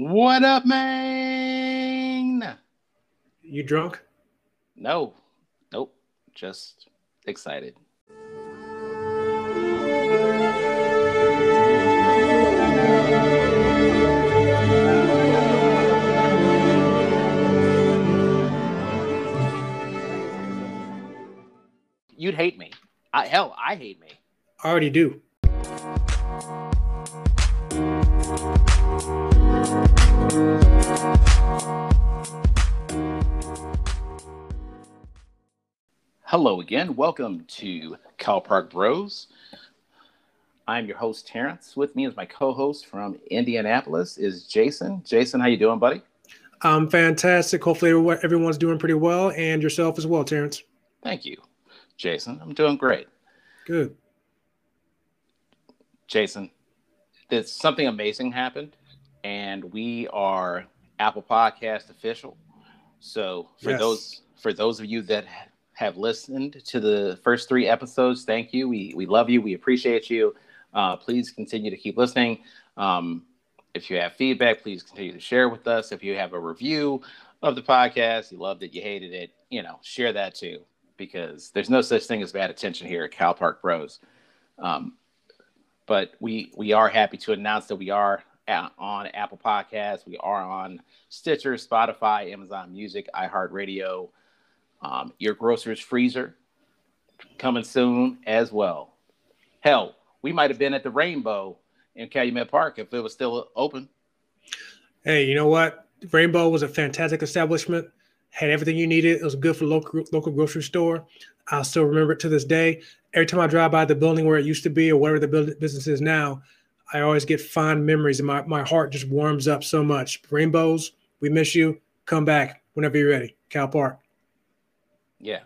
What up, man? You drunk? No, nope, just excited. You'd hate me. I, hell, I hate me. I already do. Hello again. Welcome to Cal Park Bros. I'm your host Terrence. With me is my co-host from Indianapolis is Jason. Jason, how you doing, buddy? I'm fantastic. Hopefully everyone's doing pretty well and yourself as well, Terrence. Thank you, Jason. I'm doing great. Good. Jason, did something amazing happened and we are Apple Podcast official. So for yes. those for those of you that have listened to the first three episodes, thank you. We we love you. We appreciate you. Uh, please continue to keep listening. Um, if you have feedback, please continue to share with us. If you have a review of the podcast, you loved it, you hated it, you know, share that too, because there's no such thing as bad attention here at Cal Park Bros. Um, but we we are happy to announce that we are on Apple Podcasts. We are on Stitcher, Spotify, Amazon Music, iHeartRadio, um, your grocer's freezer coming soon as well. Hell, we might have been at the Rainbow in Calumet Park if it was still open. Hey, you know what? Rainbow was a fantastic establishment. Had everything you needed. It was good for local local grocery store. I still remember it to this day. Every time I drive by the building where it used to be or whatever the business is now, I always get fond memories and my, my heart just warms up so much. Rainbows, we miss you. Come back whenever you're ready. Cal Park. Yeah.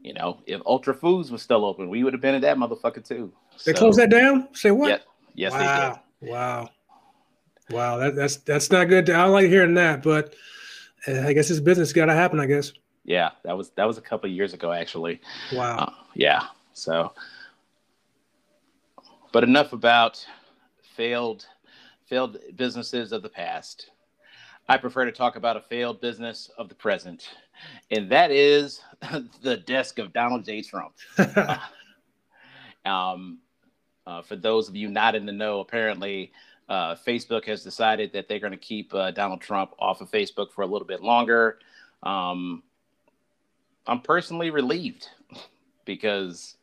You know, if Ultra Foods was still open, we would have been at that motherfucker too. They so, closed that down? Say what? Yeah, yes, wow. they did. Wow. Wow. That, that's that's not good. I don't like hearing that, but uh, I guess this business got to happen, I guess. Yeah, that was that was a couple years ago actually. Wow. Uh, yeah. So but enough about failed failed businesses of the past. I prefer to talk about a failed business of the present, and that is the desk of Donald J. Trump. um, uh, for those of you not in the know, apparently uh, Facebook has decided that they're going to keep uh, Donald Trump off of Facebook for a little bit longer. Um, I'm personally relieved because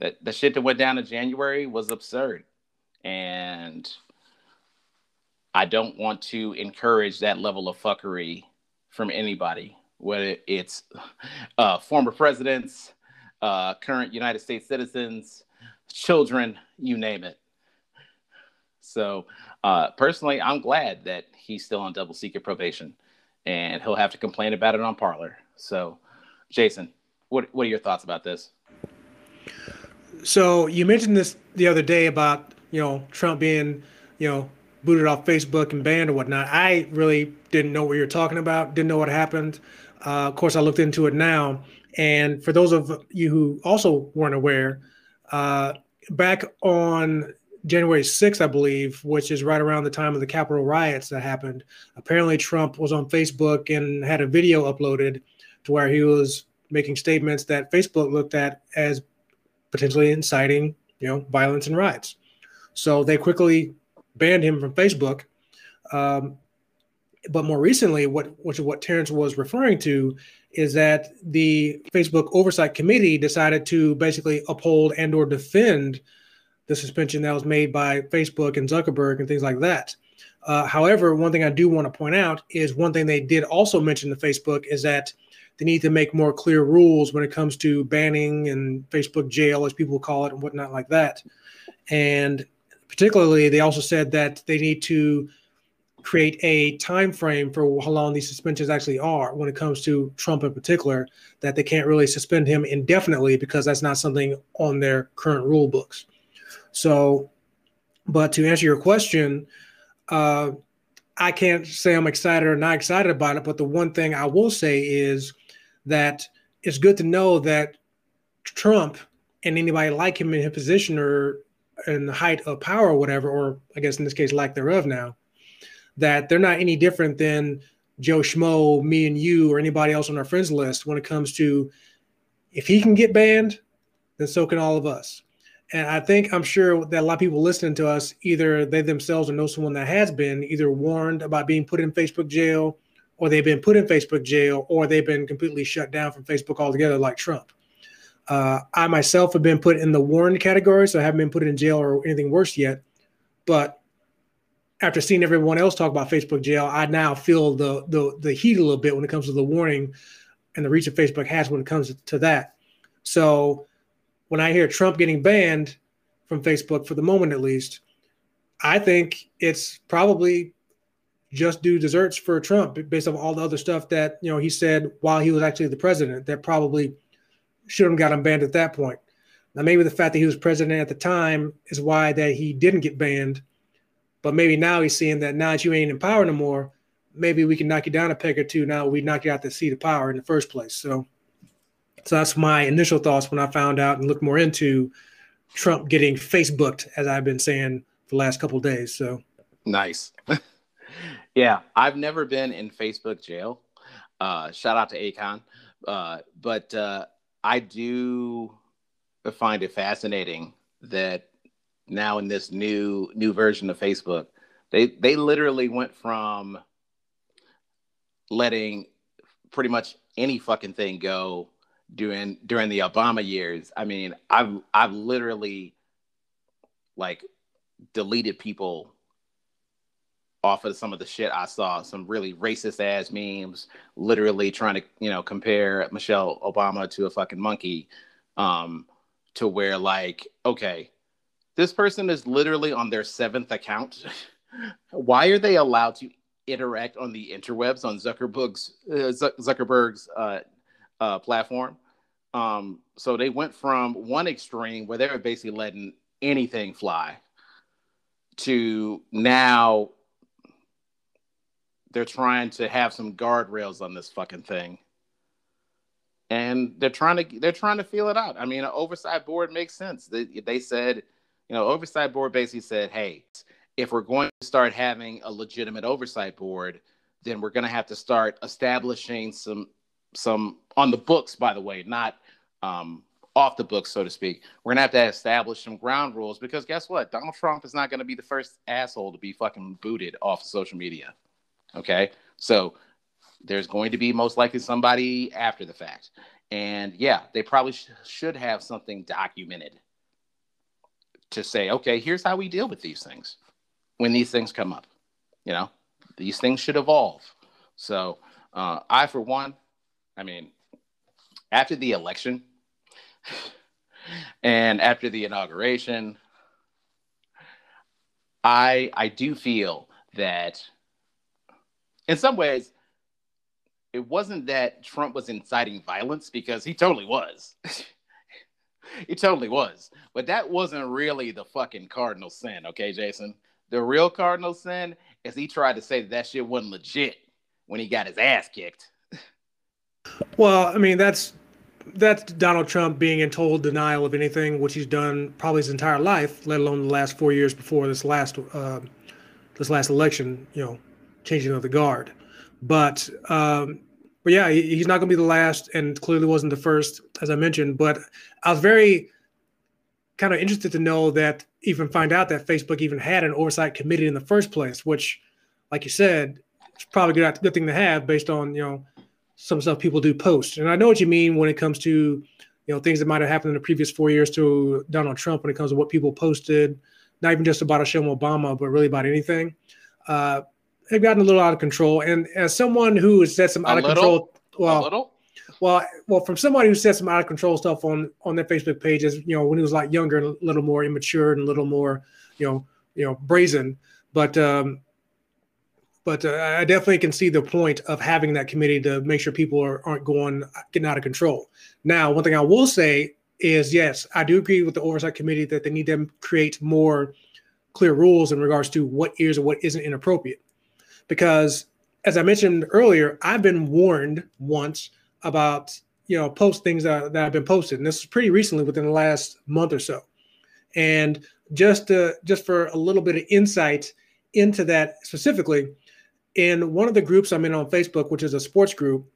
that the shit that went down in January was absurd, and I don't want to encourage that level of fuckery from anybody, whether it's uh, former presidents, uh, current United States citizens, children, you name it. So, uh, personally, I'm glad that he's still on double secret probation and he'll have to complain about it on Parler. So, Jason, what, what are your thoughts about this? So, you mentioned this the other day about, you know, Trump being, you know, booted off Facebook and banned or whatnot. I really didn't know what you're talking about, didn't know what happened. Uh, of course, I looked into it now. And for those of you who also weren't aware, uh, back on January 6th, I believe, which is right around the time of the Capitol riots that happened, apparently Trump was on Facebook and had a video uploaded to where he was making statements that Facebook looked at as potentially inciting, you know, violence and riots. So they quickly banned him from Facebook. Um, but more recently, what which is what Terrence was referring to, is that the Facebook Oversight Committee decided to basically uphold and or defend the suspension that was made by Facebook and Zuckerberg and things like that. Uh, however, one thing I do want to point out is one thing they did also mention to Facebook is that they need to make more clear rules when it comes to banning and Facebook jail, as people call it, and whatnot like that. And particularly, they also said that they need to create a time frame for how long these suspensions actually are when it comes to Trump in particular, that they can't really suspend him indefinitely because that's not something on their current rule books. So, but to answer your question, uh, I can't say I'm excited or not excited about it, but the one thing I will say is that it's good to know that Trump and anybody like him in his position or in the height of power or whatever, or I guess in this case, lack thereof now, that they're not any different than Joe Schmo, me and you, or anybody else on our friends list when it comes to if he can get banned, then so can all of us. And I think I'm sure that a lot of people listening to us, either they themselves or know someone that has been either warned about being put in Facebook jail, or they've been put in Facebook jail, or they've been completely shut down from Facebook altogether, like Trump. Uh, I myself have been put in the warned category, so I haven't been put in jail or anything worse yet. But after seeing everyone else talk about Facebook jail, I now feel the the the heat a little bit when it comes to the warning and the reach that Facebook has when it comes to that. So when I hear Trump getting banned from Facebook for the moment at least, I think it's probably just do desserts for Trump based on all the other stuff that you know he said while he was actually the president that probably should have got him banned at that point. Now maybe the fact that he was president at the time is why that he didn't get banned, but maybe now he's seeing that now that you ain't in power no more, maybe we can knock you down a peg or two. Now we knock you out the seat of power in the first place. So, so that's my initial thoughts when I found out and looked more into Trump getting Facebooked, as I've been saying for the last couple days. So nice. yeah, I've never been in Facebook jail. Uh, shout out to Akon. Uh, but uh, I do find it fascinating that now in this new new version of Facebook, they they literally went from letting pretty much any fucking thing go during during the Obama years. I mean, I've I've literally like deleted people off of some of the shit I saw, some really racist ass memes, literally trying to, you know, compare Michelle Obama to a fucking monkey, um, to where like, okay, this person is literally on their seventh account. Why are they allowed to interact on the interwebs on Zuckerberg's uh, Zuckerberg's uh, uh, platform? Um, so they went from one extreme where they were basically letting anything fly to now they're trying to have some guardrails on this fucking thing. And they're trying to they're trying to feel it out. I mean an oversight board makes sense. They, they said you know oversight board basically said hey if we're going to start having a legitimate oversight board then we're going to have to start establishing some some on the books by the way not um, off the books so to speak. We're going to have to establish some ground rules because guess what? Donald trump is not going to be the first asshole to be fucking booted off of social media Okay. So there's going to be most likely somebody after the fact. And yeah, they probably sh- should have something documented to say, okay, here's how we deal with these things when these things come up. You know, these things should evolve. So uh, I, for one, I mean, after the election and after the inauguration, I I do feel that in some ways, it wasn't that Trump was inciting violence because he totally was. he totally was. But that wasn't really the fucking cardinal sin, okay, Jason? The real cardinal sin is he tried to say that, that shit wasn't legit when he got his ass kicked. well, I mean, that's that's Donald Trump being in total denial of anything, which he's done probably his entire life, let alone the last four years before this last uh, this last election. You know, changing of the guard. But um, but yeah, he, he's not going to be the last, and clearly wasn't the first, as I mentioned. But I was very kind of interested to know that even find out that Facebook even had an oversight committee in the first place, which, like you said, it's probably a good, good thing to have based on you know some stuff people do post. And I know what you mean when it comes to you know things that might have happened in the previous four years to Donald Trump when it comes to what people posted, not even just about Michelle Obama, but really about anything. Uh, have gotten a little out of control. And as someone who has said some out of control, well, well, well, from somebody who said some out of control stuff on on their Facebook pages, you know, when he was like younger, and a little more immature and a little more, you know, you know, brazen. But um, but uh, I definitely can see the point of having that committee to make sure people are, aren't going getting out of control. Now, one thing I will say is yes, I do agree with the oversight committee that they need to create more clear rules in regards to what is or what isn't inappropriate because as I mentioned earlier, I've been warned once about you know post things that, that have been posted, and this is pretty recently within the last month or so. And just to, just for a little bit of insight into that specifically, in one of the groups I'm in on Facebook, which is a sports group,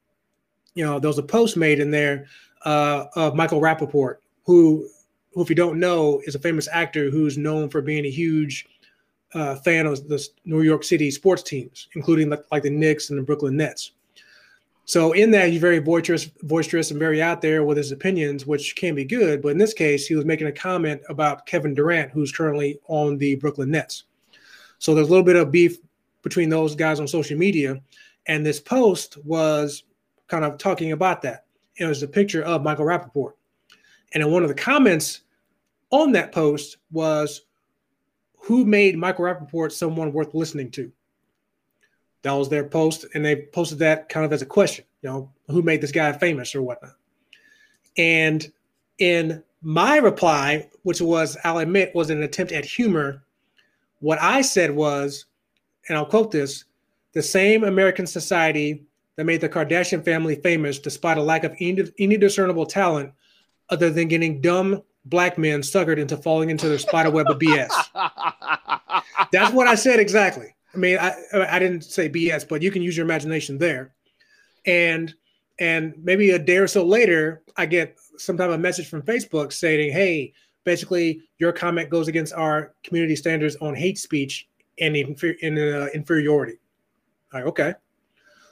you know, there was a post made in there uh, of Michael Rapaport, who, who, if you don't know, is a famous actor who's known for being a huge uh, fan of the New York City sports teams, including like, like the Knicks and the Brooklyn Nets. So in that, he's very boisterous, boisterous, and very out there with his opinions, which can be good. But in this case, he was making a comment about Kevin Durant, who's currently on the Brooklyn Nets. So there's a little bit of beef between those guys on social media, and this post was kind of talking about that. It was a picture of Michael Rapaport, and in one of the comments on that post was, "Who made Michael Rapaport someone worth listening to?" That was their post, and they posted that kind of as a question, you know, who made this guy famous or whatnot. And in my reply, which was, I'll admit, was an attempt at humor, what I said was, and I'll quote this the same American society that made the Kardashian family famous despite a lack of any, any discernible talent other than getting dumb black men suckered into falling into their spider web of BS. That's what I said exactly. I mean, I I didn't say BS, but you can use your imagination there. And and maybe a day or so later, I get some type of message from Facebook saying, "Hey, basically, your comment goes against our community standards on hate speech and inferior, in, uh, inferiority." Like, okay.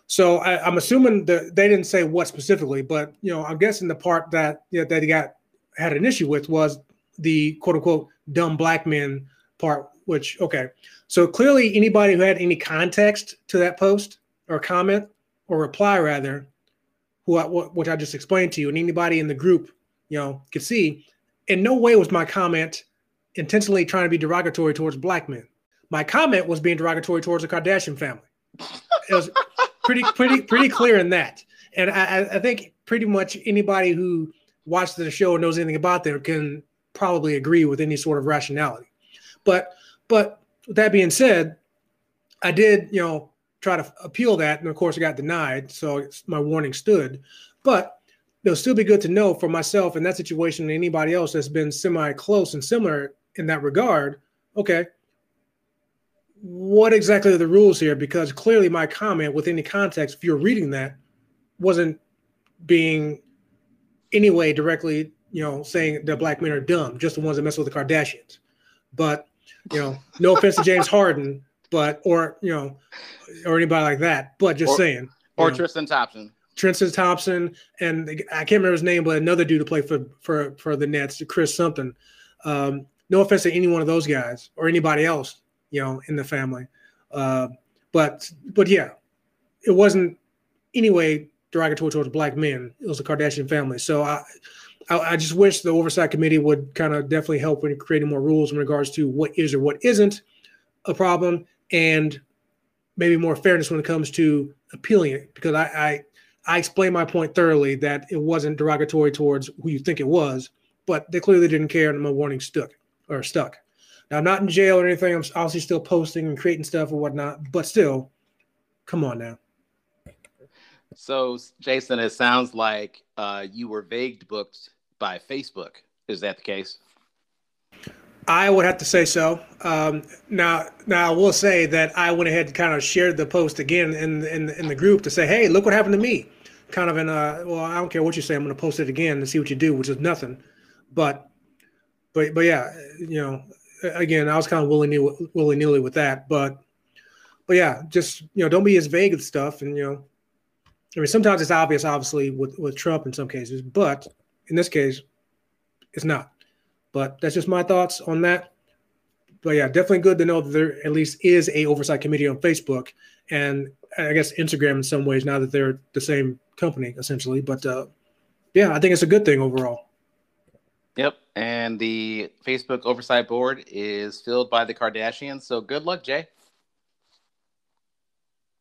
So I, am assuming that they didn't say what specifically, but you know, I'm guessing the part that you know, that he got had an issue with was the quote unquote dumb black men part. Which okay, so clearly, anybody who had any context to that post or comment or reply rather, who I, which I just explained to you, and anybody in the group, you know, could see, in no way was my comment intentionally trying to be derogatory towards black men. My comment was being derogatory towards the Kardashian family. It was pretty, pretty, pretty clear in that. And I, I think pretty much anybody who watched the show and knows anything about them can probably agree with any sort of rationality. But, but with that being said, I did, you know, try to appeal that, and of course, I got denied. So my warning stood. But it'll still be good to know for myself in that situation and anybody else that's been semi close and similar in that regard. Okay, what exactly are the rules here? Because clearly, my comment with any context, if you're reading that, wasn't being anyway directly, you know, saying that black men are dumb, just the ones that mess with the Kardashians. But you know, no offense to James Harden, but or you know, or anybody like that. But just or, saying. Or know, Tristan Thompson. Tristan Thompson and I can't remember his name, but another dude to play for for for the Nets, Chris something. Um, no offense to any one of those guys or anybody else, you know, in the family. Uh, but but yeah, it wasn't anyway derogatory towards black men. It was the Kardashian family. So I I, I just wish the oversight committee would kind of definitely help in creating more rules in regards to what is or what isn't a problem, and maybe more fairness when it comes to appealing it. Because I, I I explained my point thoroughly that it wasn't derogatory towards who you think it was, but they clearly didn't care, and my warning stuck or stuck. Now I'm not in jail or anything. I'm obviously still posting and creating stuff or whatnot, but still, come on now. So, Jason, it sounds like uh, you were vague booked by Facebook. Is that the case? I would have to say so. Um, now, now I will say that I went ahead and kind of shared the post again in in, in the group to say, "Hey, look what happened to me." Kind of in a well, I don't care what you say. I'm going to post it again and see what you do, which is nothing. But, but, but yeah, you know, again, I was kind of willy willy nilly with that. But, but yeah, just you know, don't be as vague with stuff. And you know, I mean, sometimes it's obvious, obviously, with with Trump in some cases, but in this case, it's not. But that's just my thoughts on that. But yeah, definitely good to know that there at least is a oversight committee on Facebook and I guess Instagram in some ways now that they're the same company essentially. But uh, yeah, I think it's a good thing overall. Yep, and the Facebook oversight board is filled by the Kardashians. So good luck, Jay.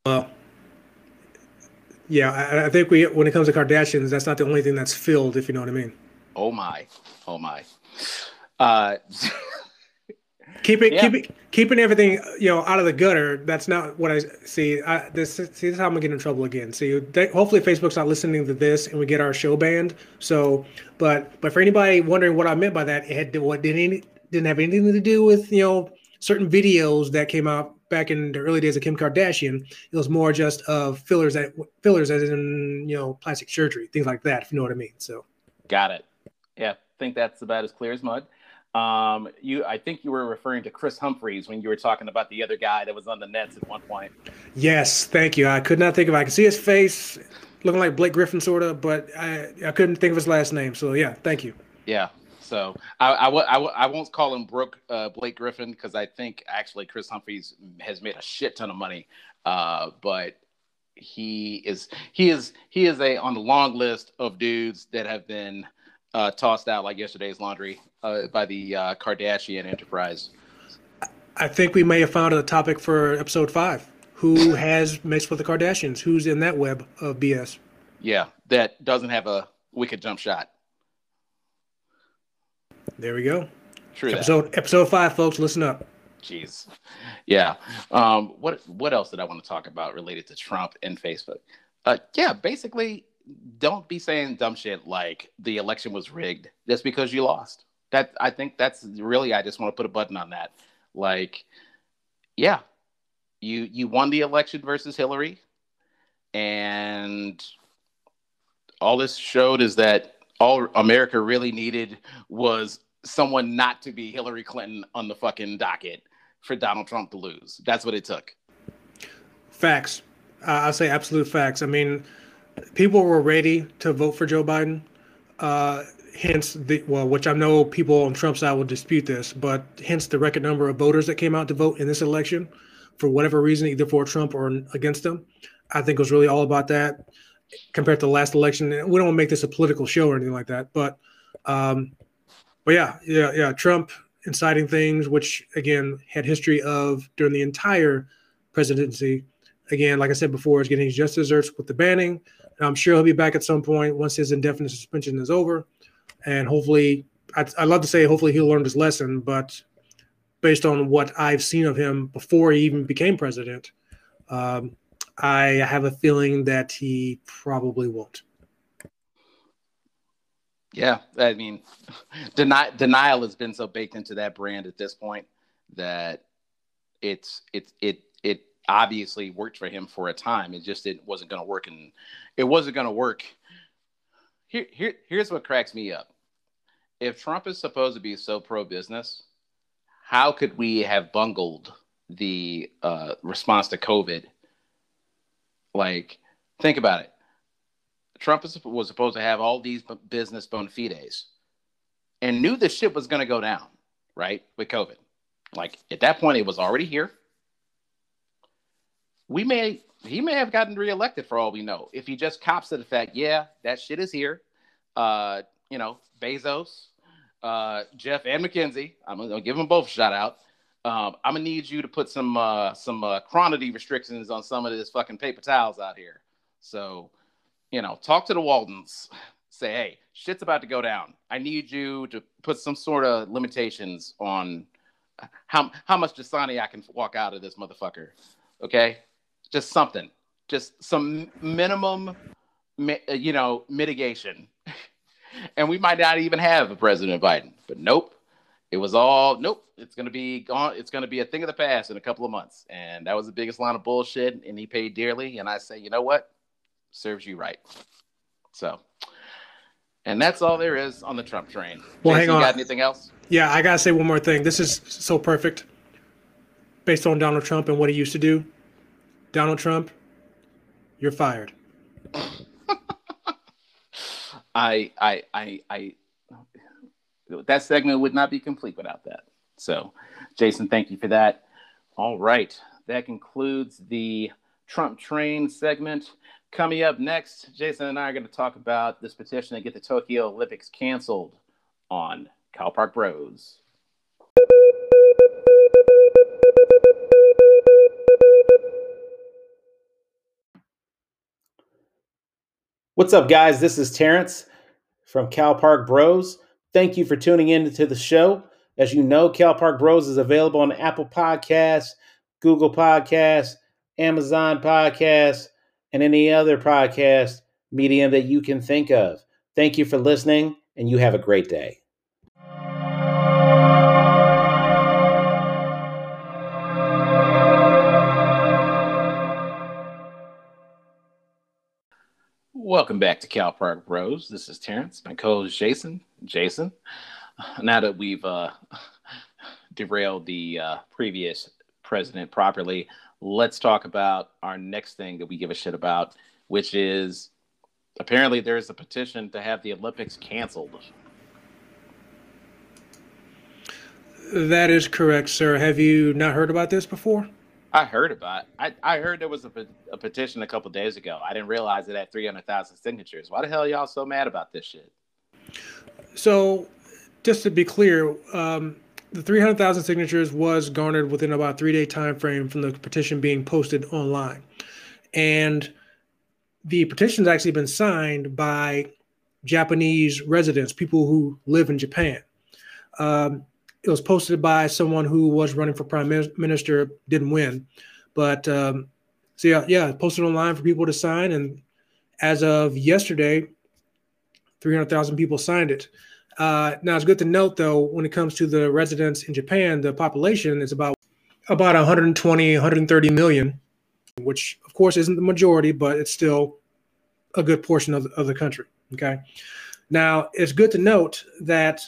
Well, yeah, I, I, think we when it comes to Kardashians, that's not the only thing that's filled, if you know what I mean. Oh my, oh my. Uh, keep it, yeah. keep it, keeping everything you know out of the gutter. That's not what I see. I, this see this is how I'm gonna get in trouble again. See, they, hopefully Facebook's not listening to this and we get our show banned. So, but but for anybody wondering what I meant by that, it had what didn't didn't have anything to do with you know certain videos that came out back in the early days of Kim Kardashian, it was more just of fillers that fillers as in you know plastic surgery, things like that. If you know what I mean. So. Got it. Yeah, I think that's about as clear as mud. Um, you, I think you were referring to Kris Humphries when you were talking about the other guy that was on the Nets at one point. Yes, thank you. I could not think of. I could see his face, looking like Blake Griffin, sort of, but I, I couldn't think of his last name. So yeah, thank you. Yeah. So I, I, I, I won't call him Brooke uh, Blake Griffin because I think actually Kris Humphries has made a shit ton of money, uh, but he is he is he is a on the long list of dudes that have been uh, tossed out like yesterday's laundry uh, by the uh, Kardashian enterprise. I think we may have found a topic for episode five. Who has mixed with the Kardashians? Who's in that web of BS? Yeah, that doesn't have a wicked jump shot. There we go. True. Episode that. episode five, folks. Listen up. Jeez. Yeah. Um, what what else did I want to talk about related to Trump and Facebook? Uh, yeah, basically don't be saying dumb shit like the election was rigged just because you lost. That I think that's really I just want to put a button on that. Like, yeah, you you won the election versus Hillary, and all this showed is that all America really needed was someone not to be Hillary Clinton on the fucking docket for Donald Trump to lose. That's what it took. Facts. I'll say absolute facts. I mean, people were ready to vote for Joe Biden. Uh, hence the well, which I know people on Trump's side will dispute this, but hence the record number of voters that came out to vote in this election for whatever reason, either for Trump or against him. I think it was really all about that compared to the last election. And We don't want to make this a political show or anything like that, but um, but yeah, yeah, yeah, Trump inciting things, which again had history of during the entire presidency. Again, like I said before, is getting his just desserts with the banning. I'm sure he'll be back at some point once his indefinite suspension is over. And hopefully, I'd, I'd love to say hopefully he'll learn his lesson, but based on what I've seen of him before he even became president, um, I have a feeling that he probably won't. Yeah, I mean, deny, denial has been so baked into that brand at this point that it's it's it it obviously worked for him for a time. It just it wasn't going to work, and it wasn't going to work. Here, here, here's what cracks me up. If Trump is supposed to be so pro business, how could we have bungled the uh, response to COVID? Like, think about it. Trump was supposed to have all these business bona fides and knew the ship was going to go down, right? With COVID. Like, at that point, it was already here we may he may have gotten reelected for all we know if he just cops to the fact, yeah, that shit is here. Uh, you know, Bezos, uh, Jeff, and MacKenzie. I'm gonna give them both shout out. Um, I'm gonna need you to put some uh, some uh, quantity restrictions on some of this fucking paper towels out here. So, you know, talk to the Waltons. Say, hey, shit's about to go down. I need you to put some sort of limitations on how how much Dasani I can walk out of this motherfucker. Okay, just something, just some minimum, you know, mitigation. and we might not even have a President Biden, but nope. It was all nope. It's gonna be gone. It's gonna be a thing of the past in a couple of months, and that was the biggest line of bullshit. And he paid dearly. And I say, you know what? Serves you right. So, and that's all there is on the Trump train. Well, Jason, hang on. Got anything else? Yeah, I gotta say one more thing. This is so perfect, based on Donald Trump and what he used to do. Donald Trump, you're fired. I, I, I, I, that segment would not be complete without that. So, Jason, thank you for that. All right, that concludes the Trump train segment. Coming up next, Jason and I are going to talk about this petition to get the Tokyo Olympics canceled on Cal Park Bros. What's up, guys? This is Terrence from Cal Park Bros. Thank you for tuning in to the show. As you know, Cal Park Bros is available on Apple Podcasts, Google Podcasts, Amazon Podcasts, and any other podcast medium that you can think of. Thank you for listening, and you have a great day. Welcome back to Cal Park Bros. This is Terrence. My co host Jason. Jason, now that we've uh, derailed the uh, previous president properly, let's talk about our next thing that we give a shit about, which is apparently there's a petition to have the Olympics canceled. That is correct, sir. Have you not heard about this before? I heard about it. I, I heard there was a, a petition a couple days ago. I didn't realize it had 300,000 signatures. Why the hell y'all so mad about this shit? So, just to be clear, um, the 300,000 signatures was garnered within about three day time frame from the petition being posted online. And the petition's actually been signed by Japanese residents, people who live in Japan. Um, it was posted by someone who was running for prime minister, didn't win, but um, so yeah, yeah, posted online for people to sign, and as of yesterday, three hundred thousand people signed it. Uh, now it's good to note though, when it comes to the residents in Japan, the population is about about 120, 130 million, which of course isn't the majority, but it's still a good portion of, of the country. Okay. Now it's good to note that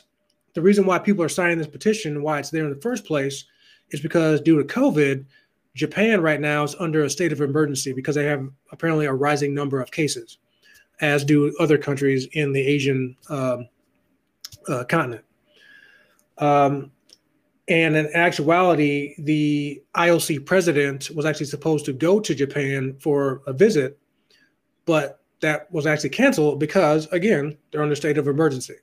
the reason why people are signing this petition, why it's there in the first place, is because due to COVID, Japan right now is under a state of emergency because they have apparently a rising number of cases, as do other countries in the Asian um, uh, continent. Um, and in actuality, the IOC president was actually supposed to go to Japan for a visit, but that was actually canceled because, again, they're under state of emergency.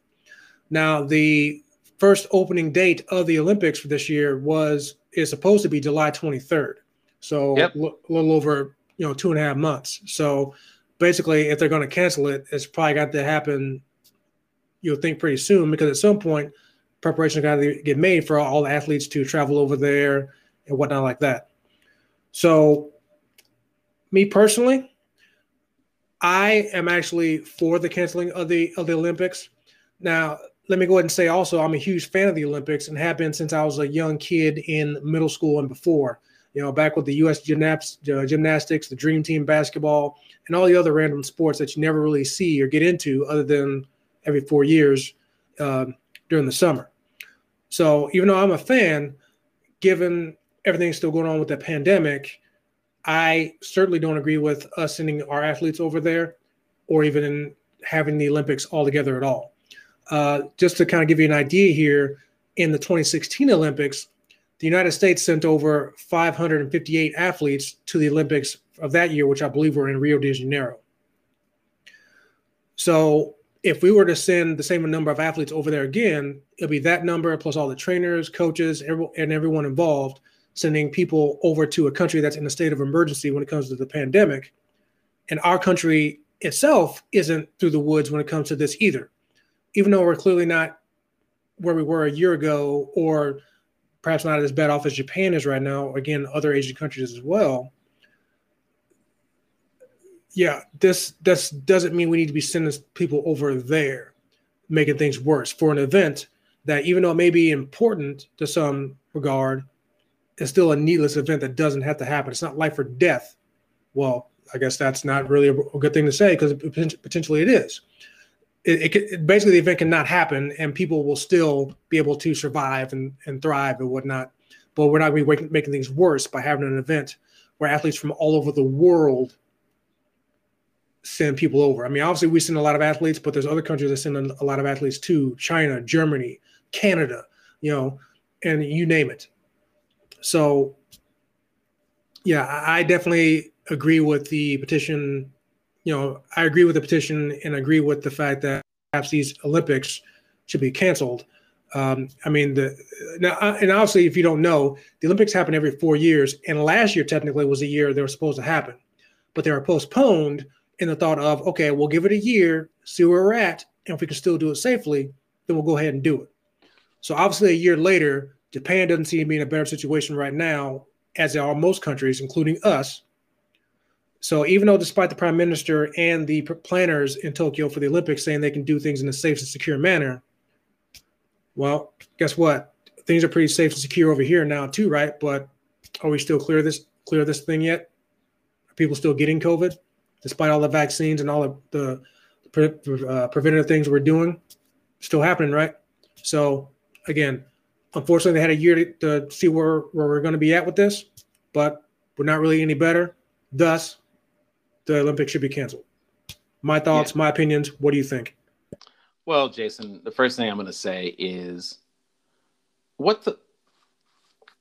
Now, the first opening date of the Olympics for this year was is supposed to be July 23rd. So yep. a little over you know two and a half months. So basically, if they're going to cancel it, it's probably got to happen. You'll think pretty soon because at some point, preparation got to get made for all the athletes to travel over there and whatnot like that. So, me personally, I am actually for the canceling of the of the Olympics. Now, let me go ahead and say also, I'm a huge fan of the Olympics and have been since I was a young kid in middle school and before. You know, back with the U.S. Gymnastics, uh, gymnastics, the Dream Team basketball, and all the other random sports that you never really see or get into other than every four years uh, during the summer. So even though I'm a fan, given everything still going on with the pandemic, I certainly don't agree with us sending our athletes over there or even having the Olympics altogether at all. Uh, just to kind of give you an idea here, in the 2016 Olympics, the United States sent over 558 athletes to the Olympics of that year, which I believe were in Rio de Janeiro. So if we were to send the same number of athletes over there again, it'll be that number plus all the trainers, coaches, and everyone involved sending people over to a country that's in a state of emergency when it comes to the pandemic. And our country itself isn't through the woods when it comes to this either even though we're clearly not where we were a year ago, or perhaps not as bad off as Japan is right now, again, other Asian countries as well. Yeah, this this doesn't mean we need to be sending people over there, making things worse for an event that, even though it may be important to some regard, is still a needless event that doesn't have to happen. It's not life or death. Well, I guess that's not really a, good thing to say because potentially it is it, it, basically the event cannot happen and people will still be able to survive and, and thrive and whatnot. But we're not going to be making things worse by having an event where athletes from all over the world send people over. I mean, obviously we send a lot of athletes, but there's other countries that send a lot of athletes too: China, Germany, Canada, you know, and you name it. So, yeah, I definitely agree with the petition you know, I agree with the petition and agree with the fact that perhaps these Olympics should be canceled. Um, I mean, the now uh, and obviously, if you don't know, the Olympics happen every four years, and last year technically was the year they were supposed to happen, but they were postponed in the thought of, okay, we'll give it a year, see where we're at, and if we can still do it safely, then we'll go ahead and do it. So obviously, a year later, Japan doesn't seem to be in a better situation right now, as are most countries, including us, so even though, despite the prime minister and the planners in Tokyo for the Olympics saying they can do things in a safe and secure manner, well, guess what? Things are pretty safe and secure over here now too, right? But are we still clear this clear this thing yet? Are people still getting COVID? Despite all the vaccines and all the, the pre- uh, preventative things we're doing, still happening, right? So again, unfortunately, they had a year to, to see where, where we're going to be at with this, but we're not really any better. Thus, the Olympics should be canceled. My thoughts, yeah. my opinions. What do you think? Well, Jason, the first thing I'm going to say is what the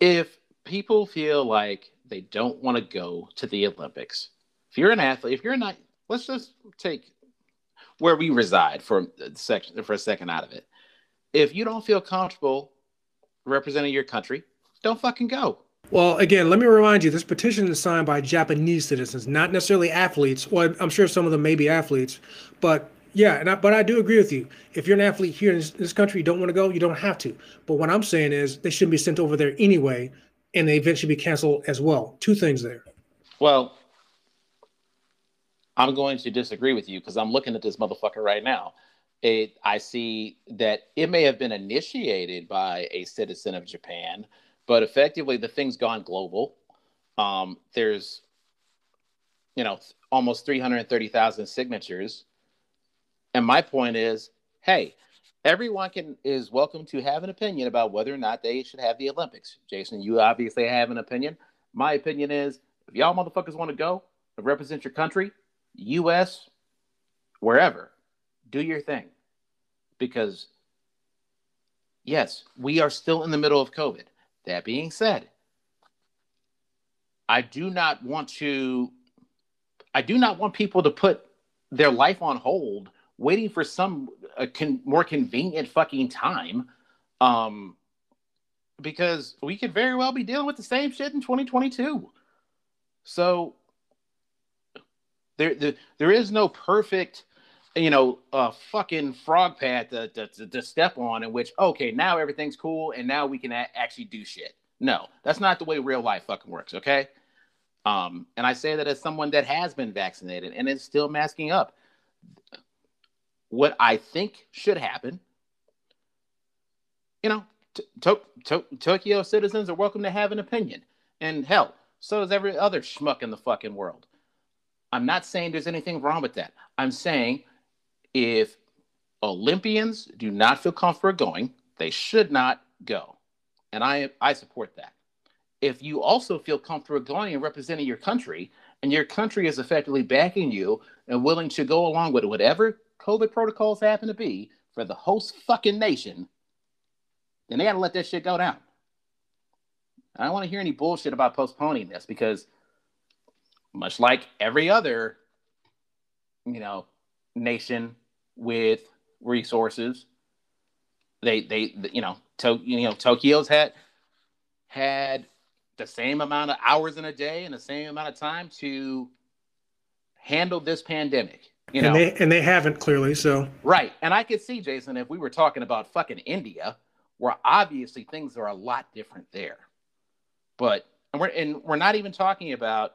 if people feel like they don't want to go to the Olympics, if you're an athlete, if you're not, let's just take where we reside for a second for a second out of it. If you don't feel comfortable representing your country, don't fucking go. Well, again, let me remind you this petition is signed by Japanese citizens, not necessarily athletes. Well, I'm sure some of them may be athletes, but yeah, and I, but I do agree with you. If you're an athlete here in this, this country, you don't want to go, you don't have to. But what I'm saying is they shouldn't be sent over there anyway, and the event should be canceled as well. Two things there. Well, I'm going to disagree with you because I'm looking at this motherfucker right now. It, I see that it may have been initiated by a citizen of Japan, but effectively the thing's gone global. Um, there's, you know, almost 330,000 signatures. And my point is, hey, everyone can is welcome to have an opinion about whether or not they should have the Olympics. Jason, you obviously have an opinion. My opinion is, if y'all motherfuckers want to go represent your country, US, wherever, do your thing. Because, yes, we are still in the middle of COVID. That being said, I do not want to, I do not want people to put their life on hold waiting for some con- more convenient fucking time. Um, because we could very well be dealing with the same shit in 2022. So there, there, there is no perfect, you know, uh, fucking frog path to, to, to, step on in which, okay, now everything's cool and now we can a- actually do shit. No, that's not the way real life fucking works, okay? Um, and I say that as someone that has been vaccinated and is still masking up. What I think should happen, you know, to- to- Tokyo citizens are welcome to have an opinion. And hell, so is every other schmuck in the fucking world. I'm not saying there's anything wrong with that. I'm saying if Olympians do not feel comfortable going, they should not go. And I I support that. If you also feel comfortable going and representing your country, and your country is effectively backing you and willing to go along with whatever COVID protocols happen to be for the host fucking nation, then they gotta let that shit go down. I don't want to hear any bullshit about postponing this because much like every other, you know, nation with resources. They, they, you know, to, you know, Tokyo's had had the same amount of hours in a day and the same amount of time to handle this pandemic. You know, and they, and they haven't clearly. So right, and I could see Jason if we were talking about fucking India, where obviously things are a lot different there. But and we're and we're not even talking about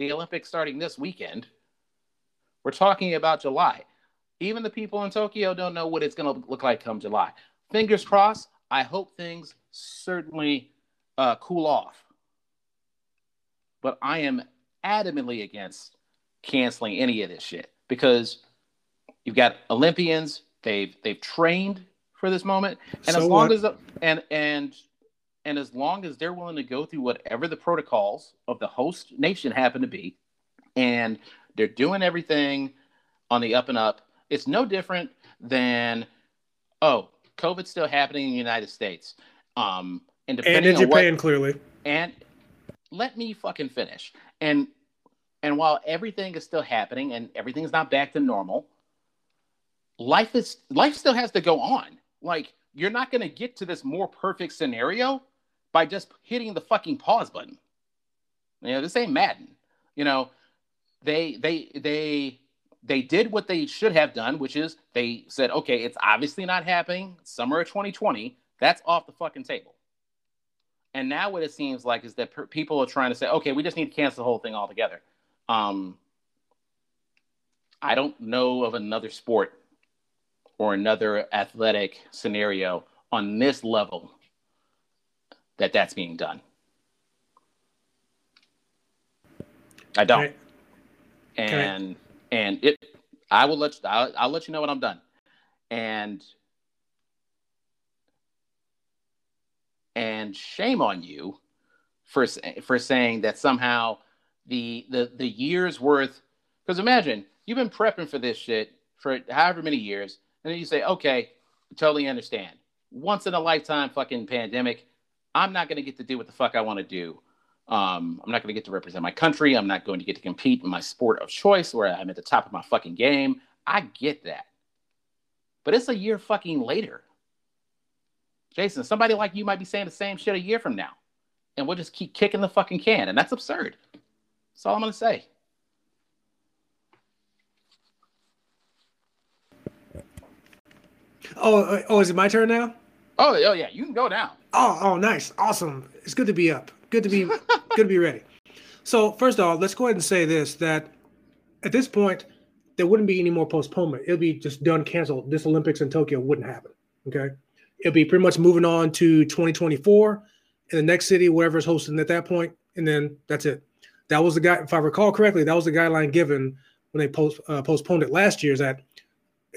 the Olympics starting this weekend. We're talking about July. Even the people in Tokyo don't know what it's going to look like come July. Fingers crossed. I hope things certainly uh, cool off. But I am adamantly against canceling any of this shit because you've got Olympians. They've they've trained for this moment, and so as long what? as and and and as long as they're willing to go through whatever the protocols of the host nation happen to be, and they're doing everything on the up and up, it's no different than, oh, COVID's still happening in the United States. Um, and, and in Japan, what, clearly. And let me fucking finish. And and while everything is still happening and everything's not back to normal, life is life still has to go on. Like you're not going to get to this more perfect scenario by just hitting the fucking pause button. You know, this ain't Madden. You know, they they they they did what they should have done, which is they said, okay, it's obviously not happening. Summer of 2020, that's off the fucking table. And now what it seems like is that per- people are trying to say, okay, we just need to cancel the whole thing altogether. Um, I don't know of another sport or another athletic scenario on this level that that's being done. I don't. And and it. I will let you, I'll, I'll let you know when I'm done. And and shame on you for for saying that somehow the the the years worth because imagine you've been prepping for this shit for however many years and then you say okay totally understand once in a lifetime fucking pandemic i'm not going to get to do what the fuck i want to do. Um, i'm not going to get to represent my country. I'm not going to get to compete in my sport of choice where i'm at the top of my fucking game. I get that. But it's a year fucking later. Jason somebody like you might be saying the same shit a year from now and we'll just keep kicking the fucking can and that's absurd. That's all i'm going to say. Oh, uh, oh, is it my turn now? Oh, oh yeah, you can go down. Oh, oh, nice, awesome. It's good to be up. Good to be, good to be ready. So first of all, let's go ahead and say this: that at this point, there wouldn't be any more postponement. It'll be just done, canceled. This Olympics in Tokyo wouldn't happen. Okay, it'll be pretty much moving on to 2024 in the next city, wherever is hosting at that point, and then that's it. That was the guy, if I recall correctly, that was the guideline given when they post, uh, postponed it last year. Is that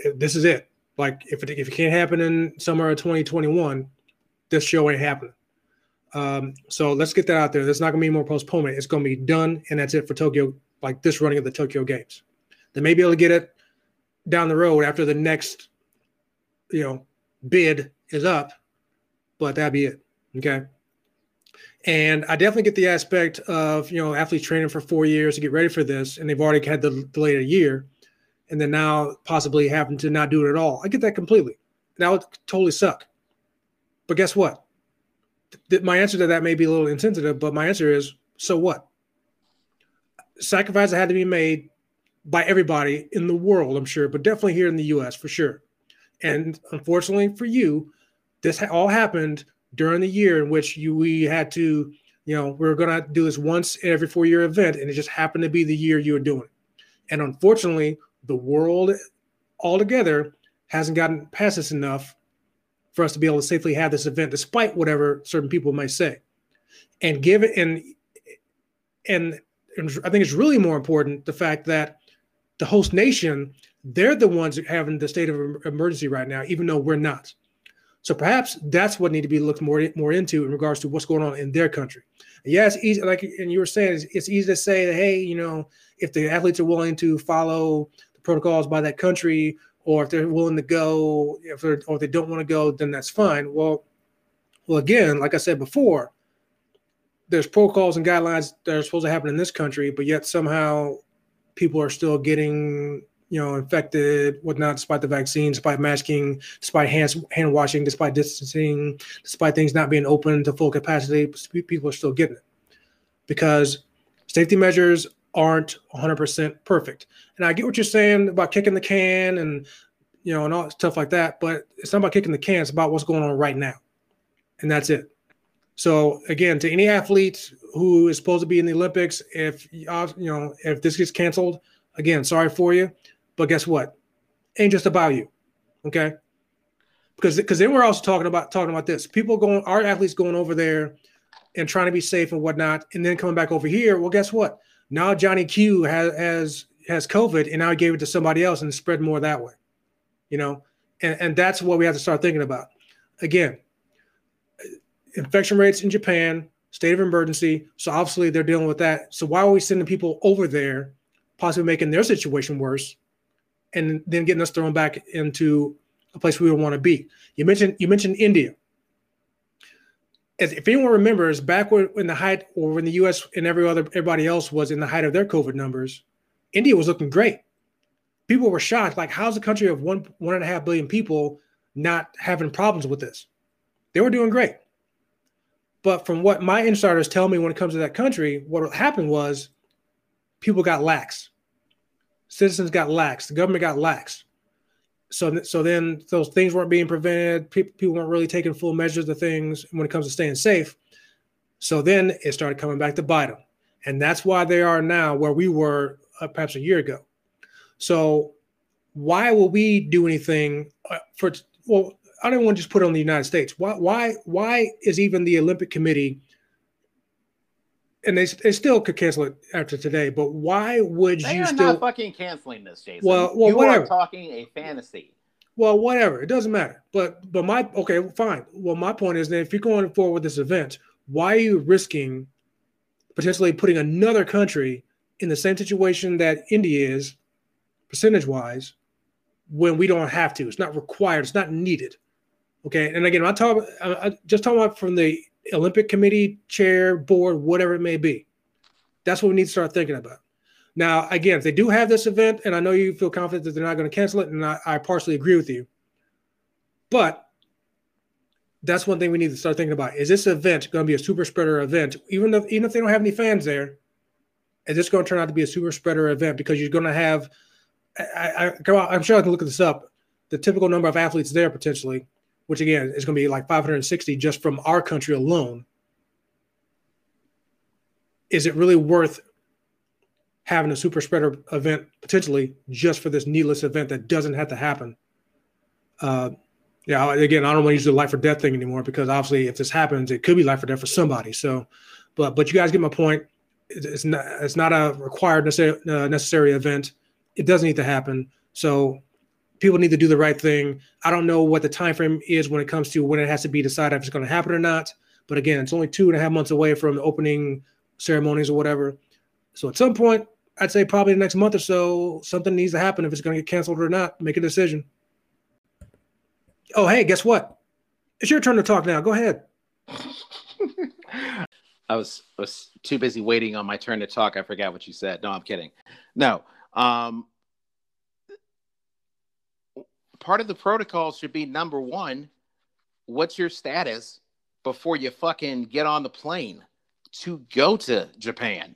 uh, this is it? Like if it if it can't happen in summer of 2021, this show ain't happening. Um, so let's get that out there. There's not gonna be more postponement. It's gonna be done, and that's it for Tokyo. Like this running of the Tokyo Games, they may be able to get it down the road after the next, you know, bid is up, but that'd be it. Okay. And I definitely get the aspect of you know athletes training for four years to get ready for this, and they've already had the delayed a year and then now possibly having to not do it at all. I get that completely. That would totally suck. But guess what? Th- my answer to that may be a little insensitive, but my answer is so what? Sacrifices had to be made by everybody in the world, I'm sure, but definitely here in the US for sure. And unfortunately for you, this ha- all happened during the year in which you we had to, you know, we are going to do this once in every four year event, and it just happened to be the year you were doing it. And unfortunately, the world altogether hasn't gotten past this enough for us to be able to safely have this event, despite whatever certain people may say. And give it and and, I think it's really more important the fact that the host nation they're the ones having the state of emergency right now, even though we're not. So perhaps that's what need to be looked more more into in regards to what's going on in their country. And yeah, it's easy, like and you were saying, it's, it's easy to say that hey, you know, if the athletes are willing to follow protocols by that country, or if they're willing to go, if they're, or if they don't want to go, then that's fine. Well, well, again, like I said before, there's protocols and guidelines that are supposed to happen in this country, but yet somehow people are still getting you know infected whatnot despite the vaccine despite masking despite hand, hand washing despite distancing despite things not being open to full capacity people are still getting it because safety measures aren't 100% perfect. And I get what you're saying about kicking the can and you know and all stuff like that, but it's not about kicking the can, it's about what's going on right now. And that's it. So again, to any athlete who is supposed to be in the Olympics, if you know if this gets canceled, again, sorry for you, but guess what? Ain't just about you, okay? Because because then we're also talking about talking about this. People going, our athletes going over there and trying to be safe and whatnot, and then coming back over here. Well, guess what? Now Johnny Q has has has COVID, and now he gave it to somebody else and spread more that way. You know, and and that's what we have to start thinking about. Again, infection rates in Japan, state of emergency. So obviously they're dealing with that. So why are we sending people over there, possibly making their situation worse, and then getting us thrown back into a place we don't want to be? You mentioned you mentioned India if anyone remembers back when the height or when the US and every other everybody else was in the height of their COVID numbers, India was looking great. People were shocked, like, how's a country of one one and a half billion people not having problems with this? They were doing great. But from what my insiders tell me when it comes to that country, what happened was people got lax. Citizens got lax. The government got lax so so then those things weren't being prevented. People, people weren't really taking full measures of things when it comes to staying safe. So then it started coming back to bite them, and that's why they are now where we were uh, perhaps a year ago. So why will we do anything uh, for? Well, I don't want to just put on the United States. Why why why is even the Olympic Committee and they, they still could cancel it after today. But why would they you are still not fucking canceling this, Jason? Well, well, you whatever. are talking a fantasy. Well, whatever. It doesn't matter. But but my okay, fine. Well, my point is that if you're going forward with this event, why are you risking potentially putting another country in the same situation that India is, percentage wise, when we don't have to? It's not required. It's not needed. Okay. And again, I'm talking I, just talking about from the Olympic Committee chair, board, whatever it may be. That's what we need to start thinking about. Now, again, if they do have this event, and I know you feel confident that they're not going to cancel it, and I, I partially agree with you, but that's one thing we need to start thinking about. Is this event going to be a super spreader event? Even if even if they don't have any fans there, is this going to turn out to be a super spreader event? Because you're going to have, I, I, I'm sure I can look this up, the typical number of athletes there potentially, which again is going to be like 560 just from our country alone. Is it really worth having a super spreader event potentially just for this needless event that doesn't have to happen. Uh, yeah, again, I don't want to use the life or death thing anymore because obviously, if this happens, it could be life or death for somebody. So, but but you guys get my point. It's not it's not a required necessary, uh, necessary event. It doesn't need to happen. So people need to do the right thing. I don't know what the time frame is when it comes to when it has to be decided if it's going to happen or not. But again, it's only two and a half months away from the opening ceremonies or whatever. So at some point, I'd say probably the next month or so, something needs to happen if it's going to get canceled or not. Make a decision. Oh, hey, guess what? It's your turn to talk now. Go ahead. I was was too busy waiting on my turn to talk. I forgot what you said. No, I'm kidding. No. Um, part of the protocol should be number one, what's your status before you fucking get on the plane to go to Japan?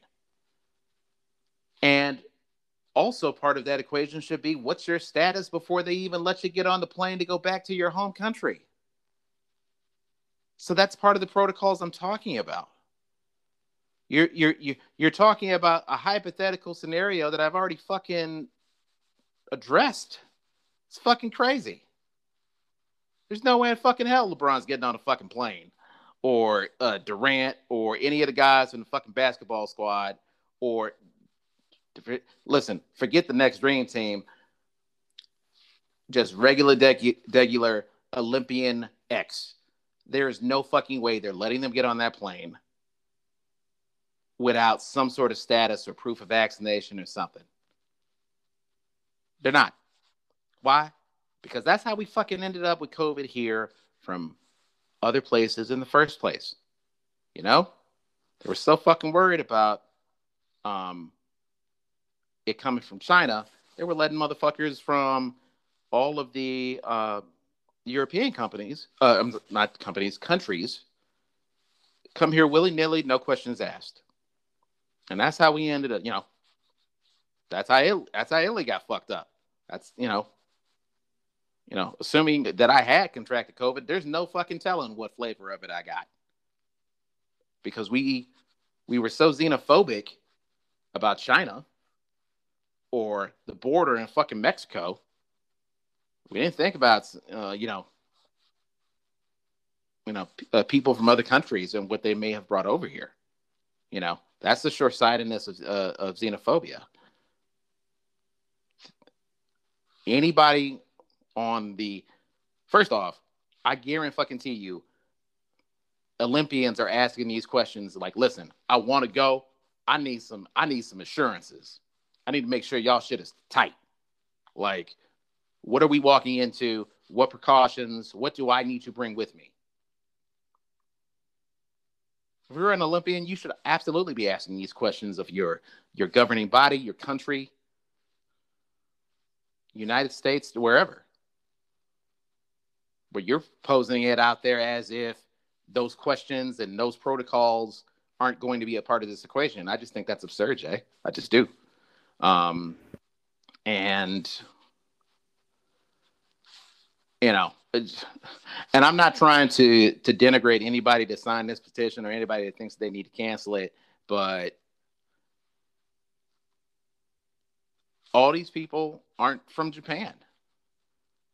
And also, part of that equation should be what's your status before they even let you get on the plane to go back to your home country? So that's part of the protocols I'm talking about. You're you're you're talking about a hypothetical scenario that I've already fucking addressed. It's fucking crazy. There's no way in fucking hell LeBron's getting on a fucking plane, or uh, Durant, or any of the guys in the fucking basketball squad, or listen, forget the next dream team. Just regular, regular Olympian X. There is no fucking way they're letting them get on that plane without some sort of status or proof of vaccination or something. They're not. Why? Because that's how we fucking ended up with COVID here from other places in the first place. You know? They were so fucking worried about um, it coming from China, they were letting motherfuckers from all of the uh, European companies, uh, um, not companies, countries, come here willy nilly, no questions asked, and that's how we ended up. You know, that's how it, that's how Italy got fucked up. That's you know, you know, assuming that I had contracted COVID, there's no fucking telling what flavor of it I got because we we were so xenophobic about China or the border in fucking Mexico. We didn't think about, uh, you know, you know, uh, people from other countries and what they may have brought over here. You know, that's the short sightedness of, uh, of xenophobia. Anybody on the first off, I guarantee you, Olympians are asking these questions like, listen, I want to go. I need some, I need some assurances. I need to make sure y'all shit is tight. Like, what are we walking into? What precautions? What do I need to bring with me? If you're an Olympian, you should absolutely be asking these questions of your your governing body, your country, United States, wherever. But you're posing it out there as if those questions and those protocols aren't going to be a part of this equation. I just think that's absurd, Jay. I just do. Um, and you know, and I'm not trying to to denigrate anybody to sign this petition or anybody that thinks they need to cancel it, but all these people aren't from Japan,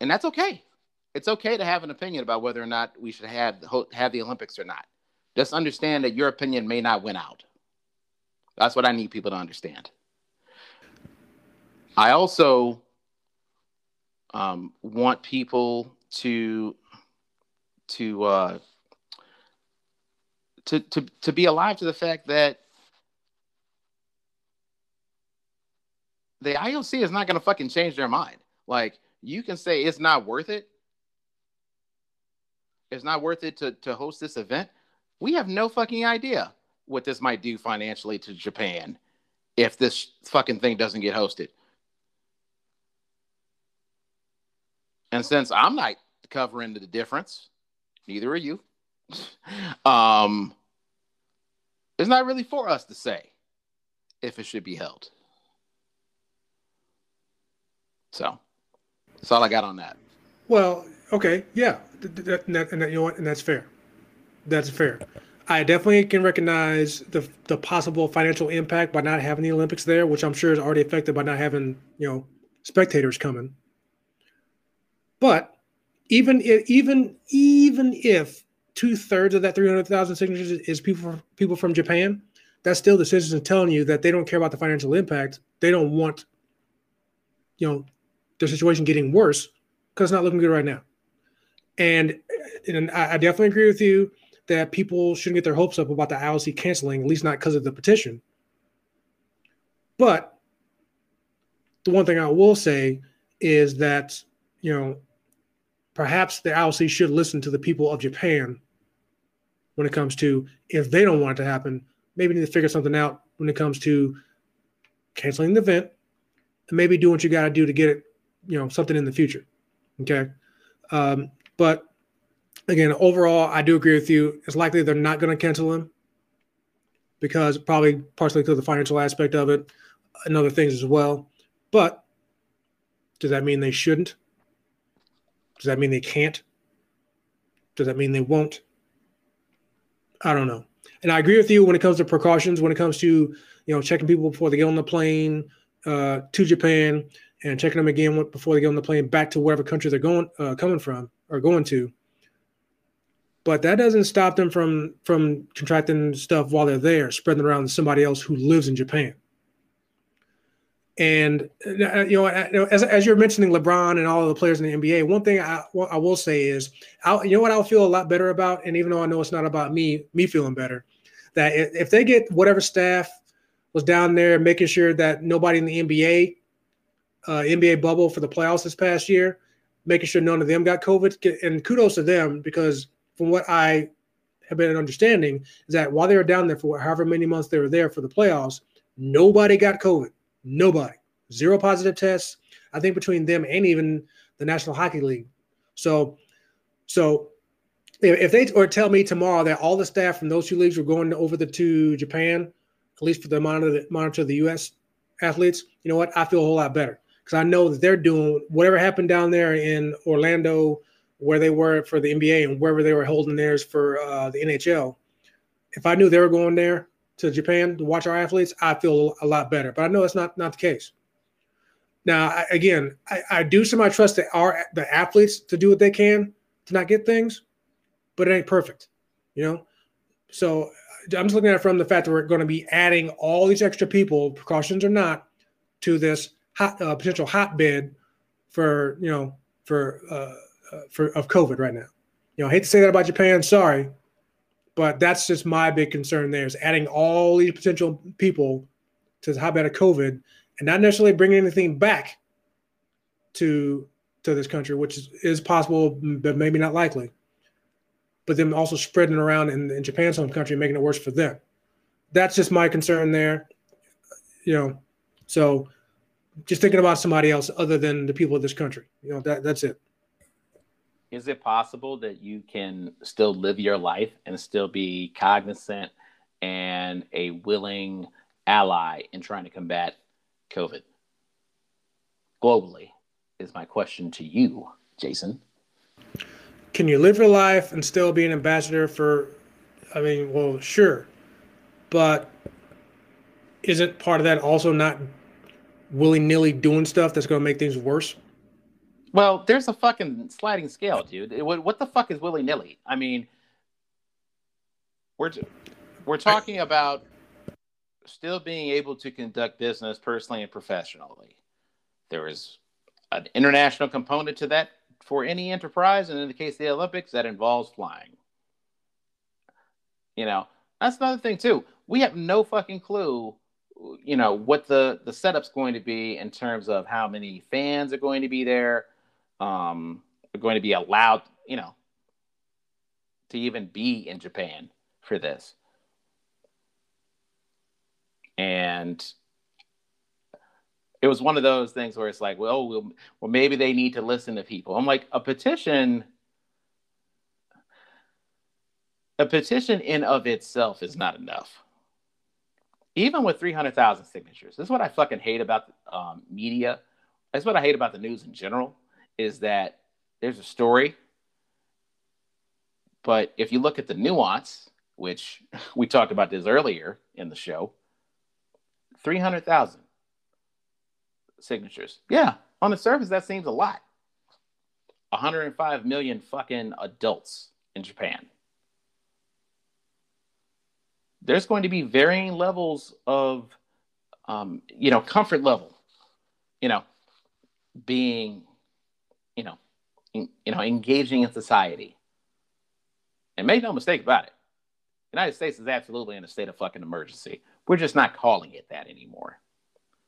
and that's okay. It's okay to have an opinion about whether or not we should have have the Olympics or not. Just understand that your opinion may not win out. That's what I need people to understand. I also um, want people to to uh, to to to be alive to the fact that the IOC is not going to fucking change their mind. Like you can say it's not worth it. It's not worth it to to host this event. We have no fucking idea what this might do financially to Japan if this fucking thing doesn't get hosted. And since I'm not covering the difference, neither are you. um, it's not really for us to say if it should be held. So that's all I got on that. Well, okay, yeah, that, and, that, you know what, and that's fair. That's fair. I definitely can recognize the the possible financial impact by not having the Olympics there, which I'm sure is already affected by not having you know spectators coming. But even if, even even if two thirds of that 300,000 signatures is people people from Japan, that's still the citizens telling you that they don't care about the financial impact. They don't want, you know, their situation getting worse because it's not looking good right now. And and I, definitely agree with you that people shouldn't get their hopes up about the IOC canceling, at least not because of the petition. But the one thing I will say is that, you know, perhaps the IOC should listen to the people of Japan when it comes to if they don't want it to happen, maybe need to figure something out when it comes to canceling the event and maybe do what you got to do to get it, you know, something in the future. Okay. Um, but again, overall, I do agree with you. It's likely they're not going to cancel him because probably partially of the financial aspect of it and other things as well. But does that mean they shouldn't? Does that mean they can't? Does that mean they won't? I don't know. And I agree with you when it comes to precautions, when it comes to you know checking people before they get on the plane uh, to Japan and checking them again before they get on the plane back to wherever country they're going uh, coming from or going to but that doesn't stop them from from contracting stuff while they're there, spreading around to somebody else who lives in Japan. And uh, you know, as, as you're mentioning LeBron and all of the players in the NBA, one thing I, I will say is, I'll, you know what I'll feel a lot better about, and even though I know it's not about me, me feeling better, that if they get whatever staff was down there making sure that nobody in the NBA, uh, NBA bubble for the playoffs this past year, making sure none of them got COVID, and kudos to them because from what I have been understanding, is that while they were down there for however many months they were there for the playoffs, nobody got COVID. Nobody. Zero positive tests. I think between them and even the National Hockey League. So, so if they or tell me tomorrow that all the staff from those two leagues were going over the to Japan, at least for the monitor monitor the U.S. athletes, you know what? I feel a whole lot better because I know that they're doing whatever happened down there in Orlando where they were for the NBA and wherever they were holding theirs for uh, the NHL. If I knew they were going there to Japan to watch our athletes, I feel a lot better. But I know that's not not the case. Now, I, again, I, I do semi trust the, our the athletes to do what they can to not get things, but it ain't perfect, you know. So I'm just looking at it from the fact that we're going to be adding all these extra people, precautions or not, to this hot uh, potential hotbed for you know for uh, uh, for of COVID right now. You know, I hate to say that about Japan. Sorry, but that's just my big concern. There is adding all these potential people to the hotbed of COVID, and not necessarily bringing anything back to to this country, which is, is possible, but maybe not likely. But then also spreading around in, in Japan's home country, making it worse for them. That's just my concern there. You know, so just thinking about somebody else other than the people of this country. You know, that that's it is it possible that you can still live your life and still be cognizant and a willing ally in trying to combat COVID globally? Is my question to you, Jason. Can you live your life and still be an ambassador for? I mean, well, sure, but isn't part of that also not willy nilly doing stuff that's going to make things worse? Well, there's a fucking sliding scale, dude. What, what the fuck is willy nilly? I mean, we're we're talking about still being able to conduct business personally and professionally. There is an international component to that for any enterprise, and in the case of the Olympics, that involves flying. You know, that's another thing too. We have no fucking clue, you know, what the the setup's going to be in terms of how many fans are going to be there, um, are going to be allowed, you know, to even be in Japan for this. And it was one of those things where it's like, well, well, well, maybe they need to listen to people. I'm like, a petition, a petition in of itself is not enough. Even with 300,000 signatures, this is what I fucking hate about um, media. That's what I hate about the news in general is that there's a story, but if you look at the nuance, which we talked about this earlier in the show, 300,000 signatures. Yeah, on the surface, that seems a lot. 105 million fucking adults in Japan. There's going to be varying levels of, um, you know, comfort level, you know, being, you know, in, you know, engaging in society. And make no mistake about it, the United States is absolutely in a state of fucking emergency. We're just not calling it that anymore.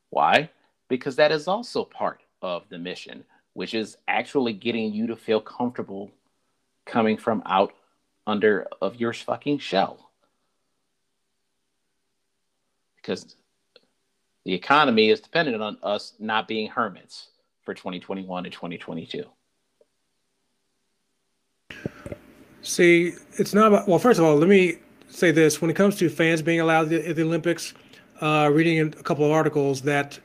Why? Because that is also part of the mission, which is actually getting you to feel comfortable coming from out under of your fucking shell. Because the economy is dependent on us not being hermits for 2021 and 2022. See, it's not about, well, first of all, let me say this when it comes to fans being allowed at the Olympics, uh, reading a couple of articles that,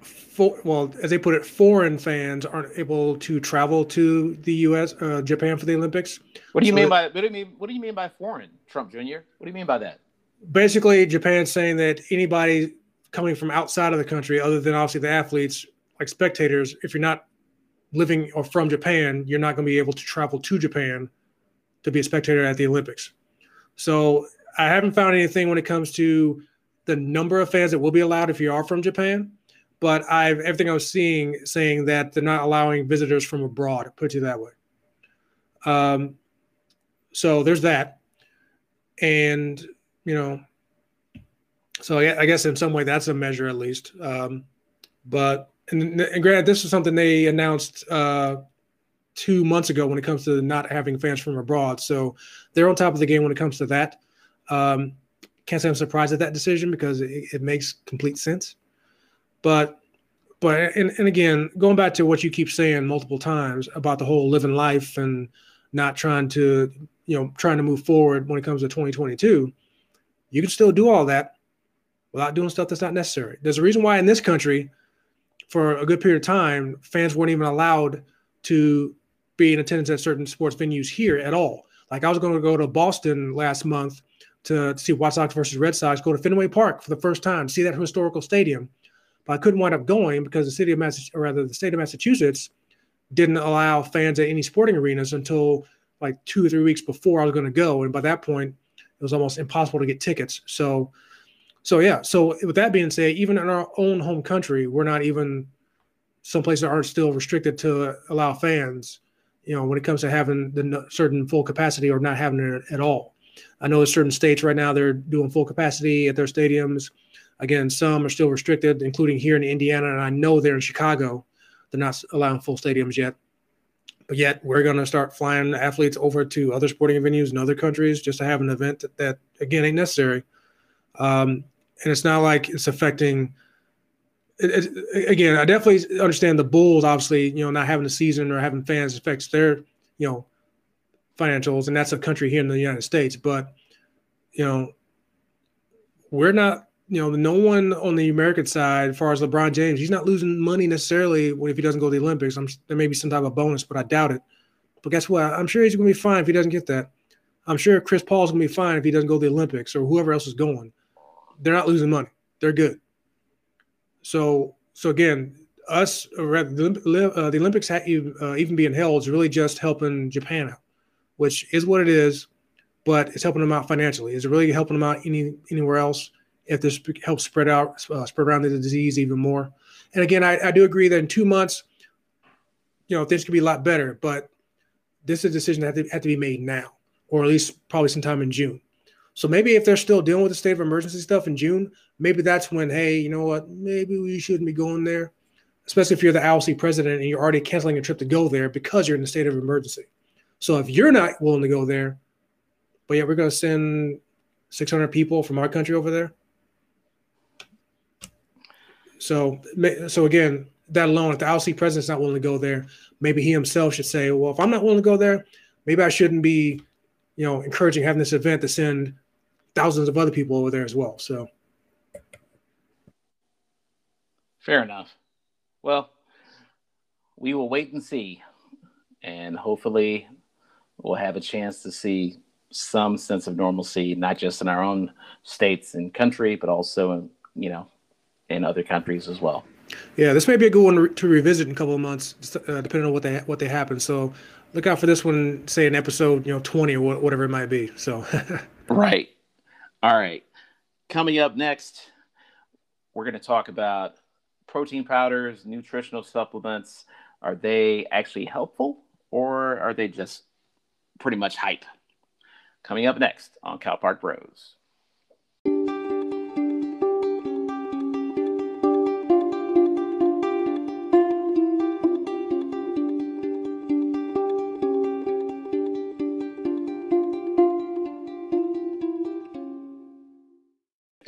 for, well, as they put it, foreign fans aren't able to travel to the U.S., uh, Japan for the Olympics. What do you so mean by what do you mean? What do you mean by foreign, Trump Jr.? What do you mean by that? Basically, Japan's saying that anybody coming from outside of the country, other than obviously the athletes, like spectators, if you're not living or from Japan, you're not going to be able to travel to Japan to be a spectator at the Olympics. So I haven't found anything when it comes to the number of fans that will be allowed if you are from Japan. But I've everything I was seeing saying that they're not allowing visitors from abroad. Put it that way. Um, so there's that, and you know, so I, I guess in some way that's a measure at least. Um, but and, and granted, this is something they announced uh, two months ago when it comes to not having fans from abroad. So they're on top of the game when it comes to that. Um, can't say I'm surprised at that decision because it, it makes complete sense. But but and, and again, going back to what you keep saying multiple times about the whole living life and not trying to you know trying to move forward when it comes to 2022, you can still do all that without doing stuff that's not necessary. There's a reason why in this country, for a good period of time, fans weren't even allowed to be in attendance at certain sports venues here at all. Like I was going to go to Boston last month to, see White Sox versus Red Sox, go to Fenway Park for the first time, see that historical stadium. But I couldn't wind up going because the city of Massachusetts, or rather the state of Massachusetts, didn't allow fans at any sporting arenas until like two or three weeks before I was going to go, and by that point, it was almost impossible to get tickets. So, so yeah. So with that being said, even in our own home country, we're not even some places aren't still restricted to allow fans you know, when it comes to having the certain full capacity or not having it at all. I know certain states right now they're doing full capacity at their stadiums. Again, some are still restricted, including here in Indiana, and I know they're in Chicago. They're not allowing full stadiums yet. But yet, we're going to start flying athletes over to other sporting venues in other countries just to have an event that, that again, ain't necessary. Um, and it's not like it's affecting – it, it, again, I definitely understand the Bulls. Obviously, you know, not having a season or having fans affects their, you know, financials, and that's a country here in the United States. But, you know, we're not, you know, no one on the American side, as far as LeBron James, he's not losing money necessarily if he doesn't go to the Olympics. I'm, there may be some type of bonus, but I doubt it. But guess what? I'm sure he's going to be fine if he doesn't get that. I'm sure Chris Paul's going to be fine if he doesn't go to the Olympics or whoever else is going. They're not losing money. They're good. So so again, us uh, the, uh, the Olympics uh, even being held is really just helping Japan out, which is what it is. but it's helping them out financially. Is it really helping them out any anywhere else? If this helps spread out, uh, spread around the disease even more. And again, I, I do agree that in two months, you know, things could be a lot better. But this is a decision that had to, had to be made now, or at least probably sometime in June. So maybe if they're still dealing with the state of emergency stuff in June, maybe that's when, hey, you know what, maybe we shouldn't be going there, especially if you're the IOC president and you're already canceling a trip to go there because you're in a state of emergency. So if you're not willing to go there, but yeah, we're going to send 600 people from our country over there. So, so again, that alone, if the IOC president's not willing to go there, maybe he himself should say, well, if I'm not willing to go there, maybe I shouldn't be, you know, encouraging having this event to send thousands of other people over there as well. So, fair enough. Well, we will wait and see, and hopefully, we'll have a chance to see some sense of normalcy, not just in our own states and country, but also, in, you know, in other countries as well. Yeah, this may be a good one to, revisit in a couple of months, uh, depending on what they what they happen. So, look out for this one, say in episode you know twenty or whatever it might be. So, right. All right. Coming up next, we're going to talk about protein powders, nutritional supplements. Are they actually helpful or are they just pretty much hype? Coming up next on Cal Park Bros.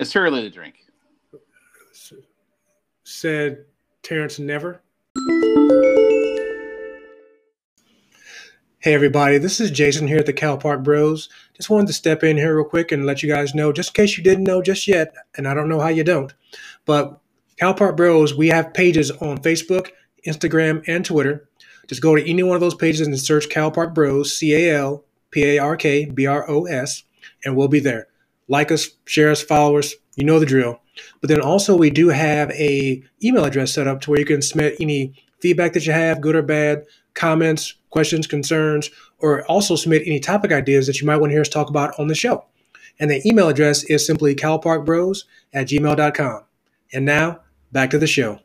It's too early to drink. Said Terrence Never. Hey everybody, this is Jason here at the Cal Park Bros. Just wanted to step in here real quick and let you guys know, just in case you didn't know just yet, and I don't know how you don't, but Cal Park Bros, we have pages on Facebook, Instagram, and Twitter. Just go to any one of those pages and search Cal Park Bros, C A L P A R K B R O S, and we'll be there like us, share us, follow us. You know the drill. But then also we do have a email address set up to where you can submit any feedback that you have, good or bad, comments, questions, concerns, or also submit any topic ideas that you might want to hear us talk about on the show. And the email address is simply calparkbros at gmail.com. And now back to the show.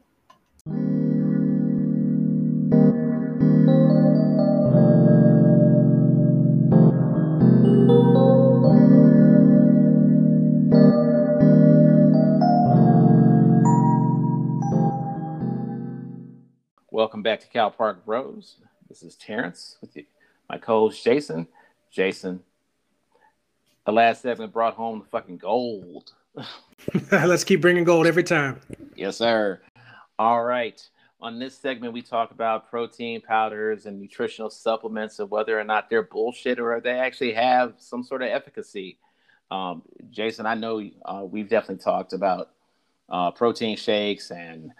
Back to Cal Park Bros. This is Terrence with you, my co-host Jason. Jason, the last segment brought home the fucking gold. Let's keep bringing gold every time. Yes, sir. All right. On this segment, we talk about protein powders and nutritional supplements and whether or not they're bullshit or they actually have some sort of efficacy. Um, Jason, I know uh, we've definitely talked about uh, protein shakes and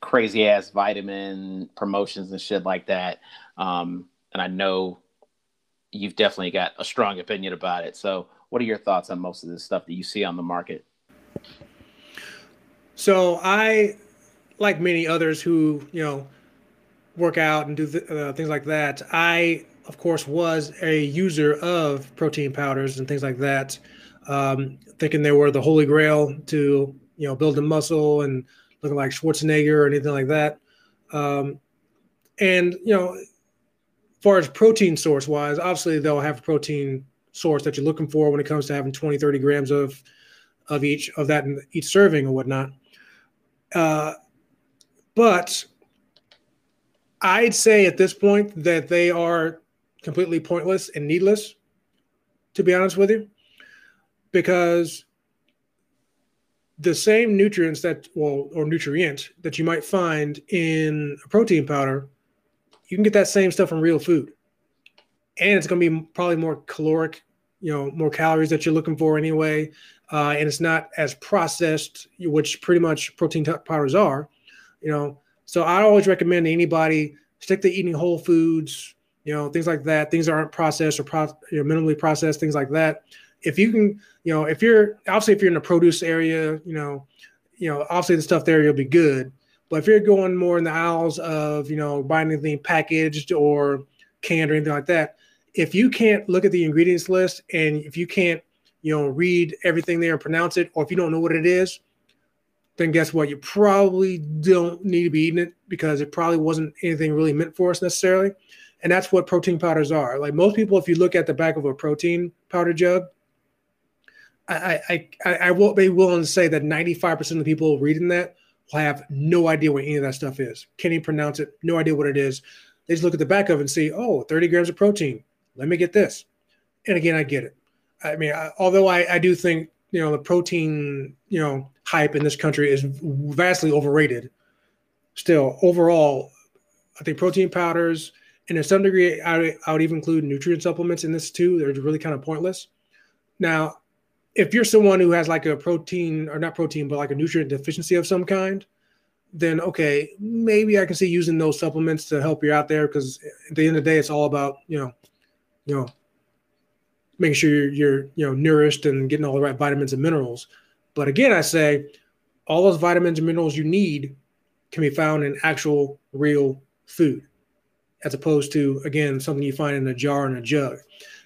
crazy ass vitamin promotions and shit like that. Um, and I know you've definitely got a strong opinion about it. So, what are your thoughts on most of this stuff that you see on the market? So, I, like many others who, you know, work out and do th- uh, things like that, I, of course, was a user of protein powders and things like that, um, thinking they were the holy grail to, you know, build a muscle and looking like Schwarzenegger or anything like that. Um, and you know, as far as protein source wise, obviously they'll have a protein source that you're looking for when it comes to having 20, 30 grams of of each of that in each serving or whatnot. Uh, but I'd say at this point that they are completely pointless and needless, to be honest with you, because the same nutrients that well or nutrient that you might find in a protein powder you can get that same stuff from real food. And it's going to be probably more caloric you know more calories that you're looking for anyway uh, and it's not as processed which pretty much protein powders are you know. So i always recommend anybody stick to eating whole foods you know things like that. Things that aren't processed or pro- you know, minimally processed things like that if you can, you know, if you're obviously if you're in the produce area, you know, you know, obviously the stuff there you'll be good. But if you're going more in the aisles of, you know, buying anything packaged or canned or anything like that, if you can't look at the ingredients list and if you can't, you know, read everything there and pronounce it, or if you don't know what it is, then guess what? You probably don't need to be eating it because it probably wasn't anything really meant for us necessarily. And that's what protein powders are. Like most people, if you look at the back of a protein powder jug, I I I, will be willing to say that 95% of the people reading that will have no idea what any of that stuff is. Can't even pronounce it, no idea what it is. They just look at the back of it and see, oh, 30 grams of protein. Let me get this. And again, I get it. I mean, I, although I, I do think, you know, the protein, you know, hype in this country is vastly overrated. Still, overall, I think protein powders, and to some degree, I, I would even include nutrient supplements in this too. They're really kind of pointless. Now, if you're someone who has like a protein or not protein, but like a nutrient deficiency of some kind, then okay, maybe I can see using those supplements to help you out there because at the end of the day, it's all about you know, you know, making sure you're, you're you know nourished and getting all the right vitamins and minerals. But again, I say all those vitamins and minerals you need can be found in actual real food, as opposed to again something you find in a jar and a jug.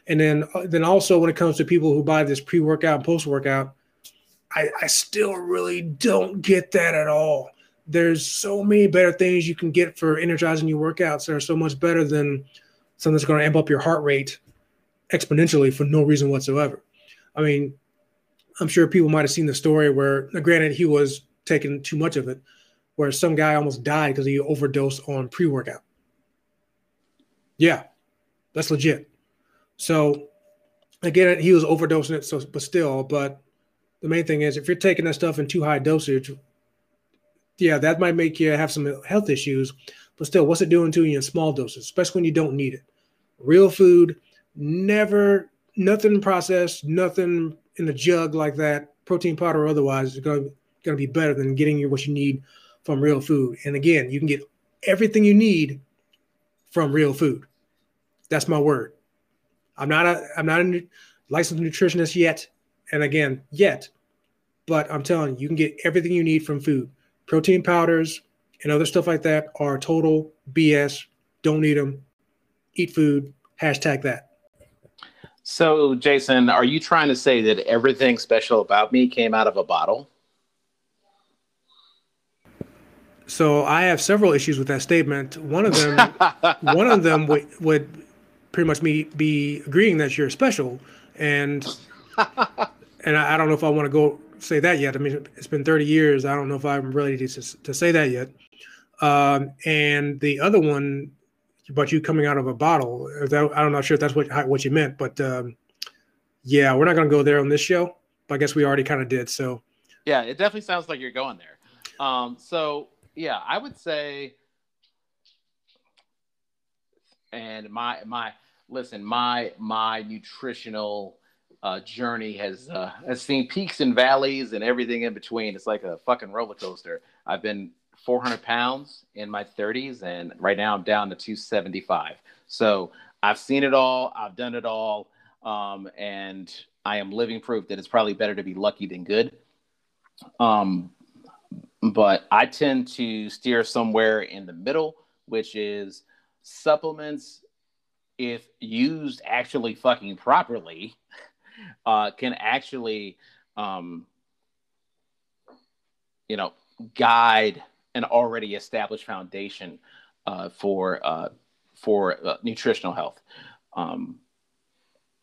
And then uh, then also when it comes to people who buy this pre workout and post workout, I, I still really don't get that at all there's so many better things you can get for energizing your workouts that are so much better than something that's going to amp up your heart rate exponentially for no reason whatsoever. I mean, I'm sure people might have seen the story where, granted, he was taking too much of it, where some guy almost died because he overdosed on pre workout. Yeah, that's legit. So, again, he was overdosing it, so but still, but the main thing is if you're taking that stuff in too high dosage, yeah, that might make you have some health issues, but still, what's it doing to you in small doses, especially when you don't need it? Real food, never, nothing processed, nothing in a jug like that, protein powder or otherwise, is going to be better than getting you what you need from real food. And again, you can get everything you need from real food. That's my word. I'm not a I'm not a licensed nutritionist yet, and again, yet, but I'm telling you, you can get everything you need from food protein powders and other stuff like that are total BS. Don't need them. Eat food. Hashtag that. So, Jason, are you trying to say that everything special about me came out of a bottle? So I have several issues with that statement. One of them, one of them would, would pretty much me be agreeing that you're special, and and I, I don't know if I want to go say that yet. I mean, it's been 30 years. I don't know if I'm ready to, to say that yet. Um, and the other one, about you coming out of a bottle, that, I'm not sure if that's what what you meant, but um, yeah, we're not going to go there on this show. But I guess we already kind of did. So yeah, it definitely sounds like you're going there. Um, so yeah, I would say, and my my listen, my my nutritional uh, journey has uh, has seen peaks and valleys and everything in between. It's like a fucking roller coaster. I've been 400 pounds in my 30s, and right now I'm down to 275. So I've seen it all. I've done it all, um, and I am living proof that it's probably better to be lucky than good. Um, but I tend to steer somewhere in the middle, which is supplements, if used actually fucking properly, uh, can actually, um, you know, guide an already established foundation uh, for uh, for uh, nutritional health. Um,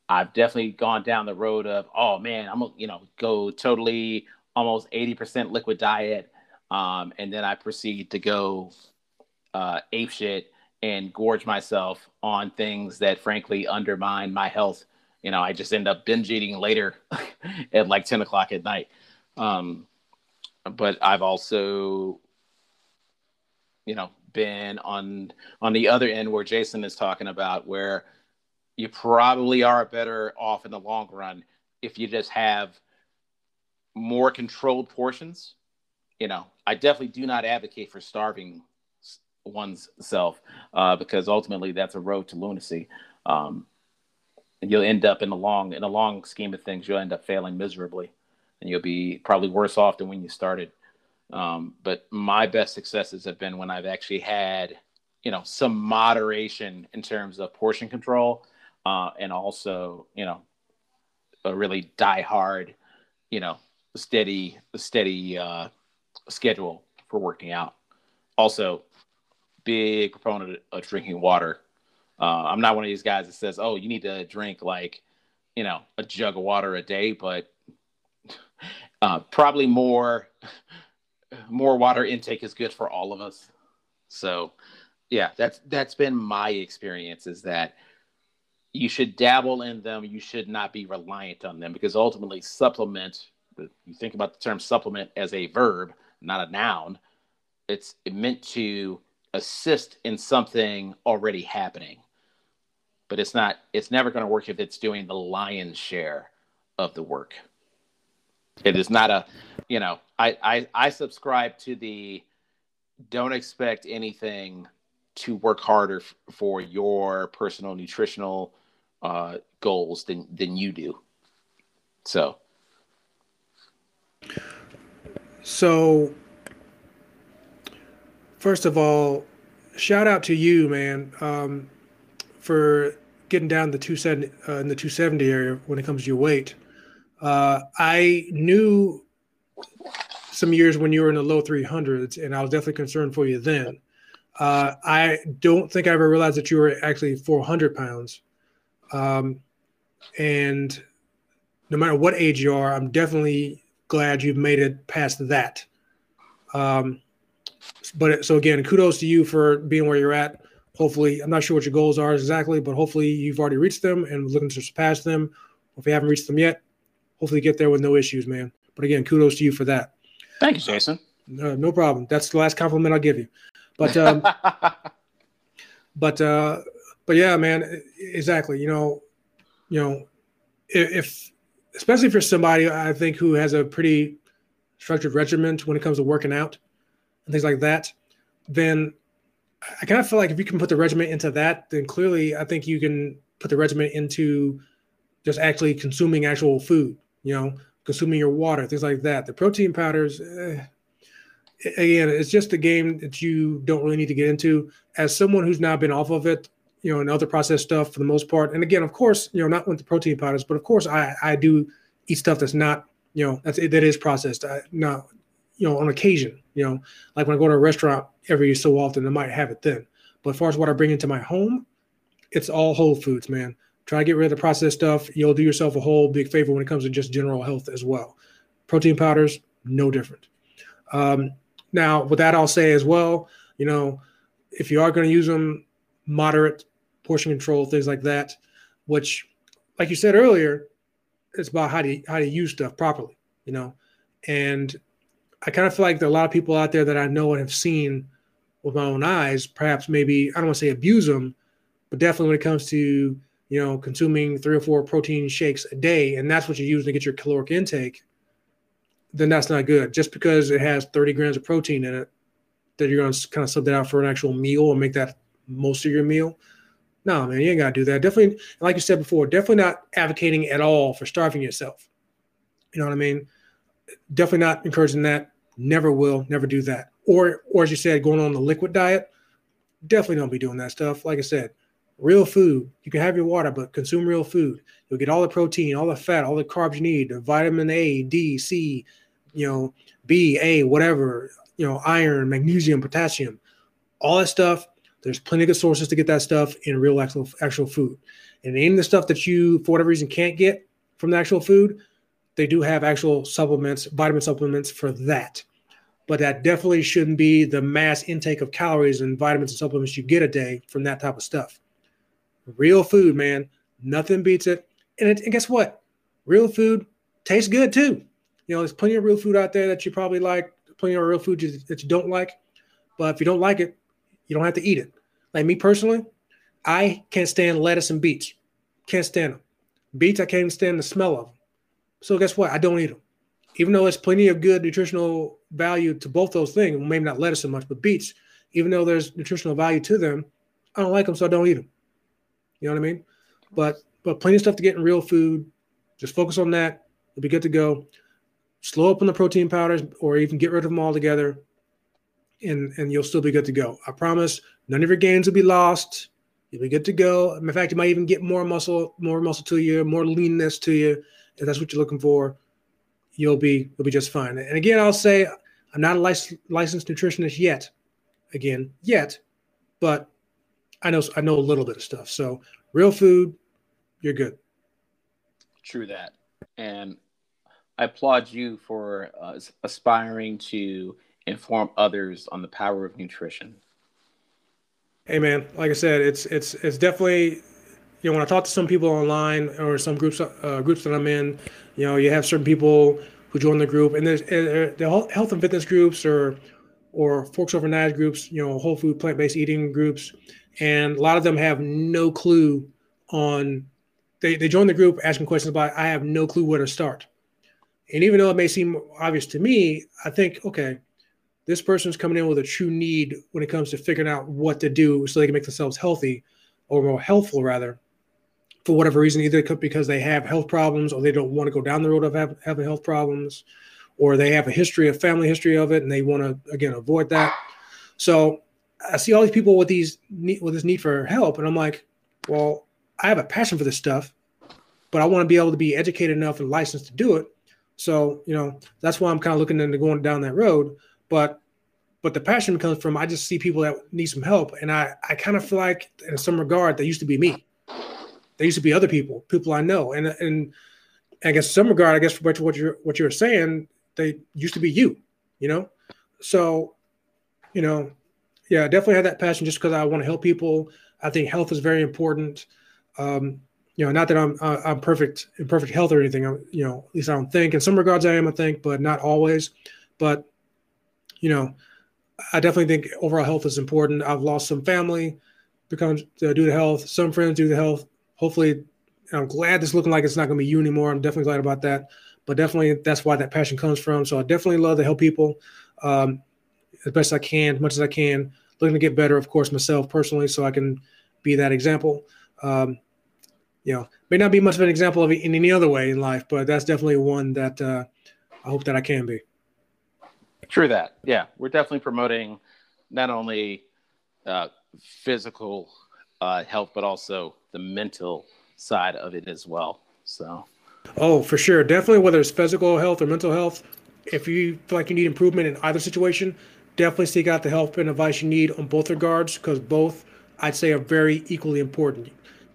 I've definitely gone down the road of, oh man, I'm gonna, you know, go totally almost 80% liquid diet. Um, and then I proceed to go uh, ape shit and gorge myself on things that frankly undermine my health you know, I just end up binge eating later at like 10 o'clock at night. Um, but I've also, you know, been on on the other end where Jason is talking about where you probably are better off in the long run if you just have more controlled portions. You know, I definitely do not advocate for starving one's self uh, because ultimately that's a road to lunacy. Um, and you'll end up in the long in the long scheme of things you'll end up failing miserably and you'll be probably worse off than when you started um, but my best successes have been when i've actually had you know some moderation in terms of portion control uh, and also you know a really die hard, you know, steady steady uh, schedule for working out. Also, big proponent of drinking water. Uh, I'm not one of these guys that says, "Oh, you need to drink like, you know, a jug of water a day," but uh, probably more more water intake is good for all of us. So, yeah, that's that's been my experience. Is that you should dabble in them. You should not be reliant on them because ultimately, supplement. You think about the term supplement as a verb, not a noun. It's meant to assist in something already happening, but it's not. It's never going to work if it's doing the lion's share of the work. It is not a, you know, I I, I subscribe to the don't expect anything to work harder f- for your personal nutritional uh, goals than than you do. So. So, first of all, shout out to you, man, um, for getting down the 270 uh, in the 270 area when it comes to your weight. Uh, I knew some years when you were in the low 300s, and I was definitely concerned for you then. Uh, I don't think I ever realized that you were actually 400 pounds. Um, and no matter what age you are, I'm definitely glad you've made it past that. Um, but so again, kudos to you for being where you're at. Hopefully, I'm not sure what your goals are exactly, but hopefully you've already reached them and looking to surpass them. If you haven't reached them yet, hopefully get there with no issues, man. But again, kudos to you for that. Thank you, Jason. Uh, no problem. That's the last compliment I'll give you. But um, but uh, but yeah, man, exactly. You know, you know, if especially if you're somebody I think who has a pretty structured regimen when it comes to working out and things like that, then I kind of feel like if you can put the regiment into that, then clearly I think you can put the regiment into just actually consuming actual food, you know, consuming your water, things like that. The protein powders, eh, again, it's just a game that you don't really need to get into. As someone who's now been off of it, you know, and other processed stuff for the most part. And again, of course, you know, not with the protein powders, but of course, I I do eat stuff that's not, you know, that's that is processed. I, not, you know, on occasion, you know, like when I go to a restaurant every so often, I might have it then. But as far as what I bring into my home, it's all whole foods, man. Try to get rid of the processed stuff. You'll do yourself a whole big favor when it comes to just general health as well. Protein powders, no different. Um, now, with that, I'll say as well, you know, if you are going to use them, moderate portion control, things like that, which, like you said earlier, it's about how to how to use stuff properly, you know. And I kind of feel like there are a lot of people out there that I know and have seen with my own eyes, perhaps maybe I don't want to say abuse them, but definitely when it comes to you know consuming three or four protein shakes a day, and that's what you use to get your caloric intake, then that's not good. Just because it has 30 grams of protein in it, that you're going to kind of sub that out for an actual meal and make that most of your meal no, man, you ain't gotta do that. Definitely, like you said before, definitely not advocating at all for starving yourself. You know what I mean? Definitely not encouraging that. Never will, never do that. Or, or as you said, going on the liquid diet. Definitely don't be doing that stuff. Like I said, real food. You can have your water, but consume real food. You'll get all the protein, all the fat, all the carbs you need, the vitamin A, D, C, you know, B, A, whatever, you know, iron, magnesium, potassium, all that stuff there's plenty of good sources to get that stuff in real actual actual food. And any of the stuff that you, for whatever reason, can't get from the actual food, they do have actual supplements, vitamin supplements for that. But that definitely shouldn't be the mass intake of calories and vitamins and supplements you get a day from that type of stuff. Real food, man, nothing beats it. And, it, and guess what? Real food tastes good too. You know, there's plenty of real food out there that you probably like, plenty of real food that you don't like. But if you don't like it, you don't have to eat it. Like me personally, I can't stand lettuce and beets. Can't stand them. Beets, I can't stand the smell of them. So guess what? I don't eat them. Even though there's plenty of good nutritional value to both those things, maybe not lettuce so much, but beets, even though there's nutritional value to them, I don't like them, so I don't eat them. You know what I mean? But but plenty of stuff to get in real food. Just focus on that. You'll be good to go. Slow up on the protein powders, or even get rid of them altogether and and you'll still be good to go. I promise. None of your gains will be lost. You'll be good to go. In fact, you might even get more muscle, more muscle to you, more leanness to you. If that's what you're looking for, you'll be you'll be just fine. And again, I'll say I'm not a lic- licensed nutritionist yet. Again, yet, but I know I know a little bit of stuff. So real food, you're good. True that, and I applaud you for uh, aspiring to inform others on the power of nutrition. Hey man, like I said, it's it's it's definitely you know when I talk to some people online or some groups uh, groups that I'm in, you know, you have certain people who join the group, and there's uh, the health and fitness groups or or forks over knives groups, you know, whole food plant based eating groups, and a lot of them have no clue on. They they join the group asking questions about. I have no clue where to start, and even though it may seem obvious to me, I think okay, this person's coming in with a true need when it comes to figuring out what to do so they can make themselves healthy or more healthful rather for whatever reason either because they have health problems or they don't want to go down the road of have, having health problems or they have a history a family history of it and they want to again avoid that so i see all these people with these with this need for help and i'm like well i have a passion for this stuff but i want to be able to be educated enough and licensed to do it so you know that's why i'm kind of looking into going down that road but but the passion comes from I just see people that need some help, and I I kind of feel like in some regard that used to be me. They used to be other people, people I know, and and I guess some regard, I guess for what you're what you're saying, they used to be you, you know. So, you know, yeah, I definitely have that passion just because I want to help people. I think health is very important. Um, you know, not that I'm I'm perfect in perfect health or anything. I'm, you know, at least I don't think. In some regards, I am. I think, but not always. But you know, I definitely think overall health is important. I've lost some family because uh, due to health, some friends due to health. Hopefully, I'm glad it's looking like it's not going to be you anymore. I'm definitely glad about that. But definitely, that's why that passion comes from. So I definitely love to help people um, as best I can, as much as I can. Looking to get better, of course, myself personally, so I can be that example. Um, you know, may not be much of an example of it in any other way in life, but that's definitely one that uh, I hope that I can be. True that. Yeah, we're definitely promoting not only uh, physical uh, health, but also the mental side of it as well. So. Oh, for sure. Definitely, whether it's physical health or mental health, if you feel like you need improvement in either situation, definitely seek out the help and advice you need on both regards because both, I'd say, are very equally important.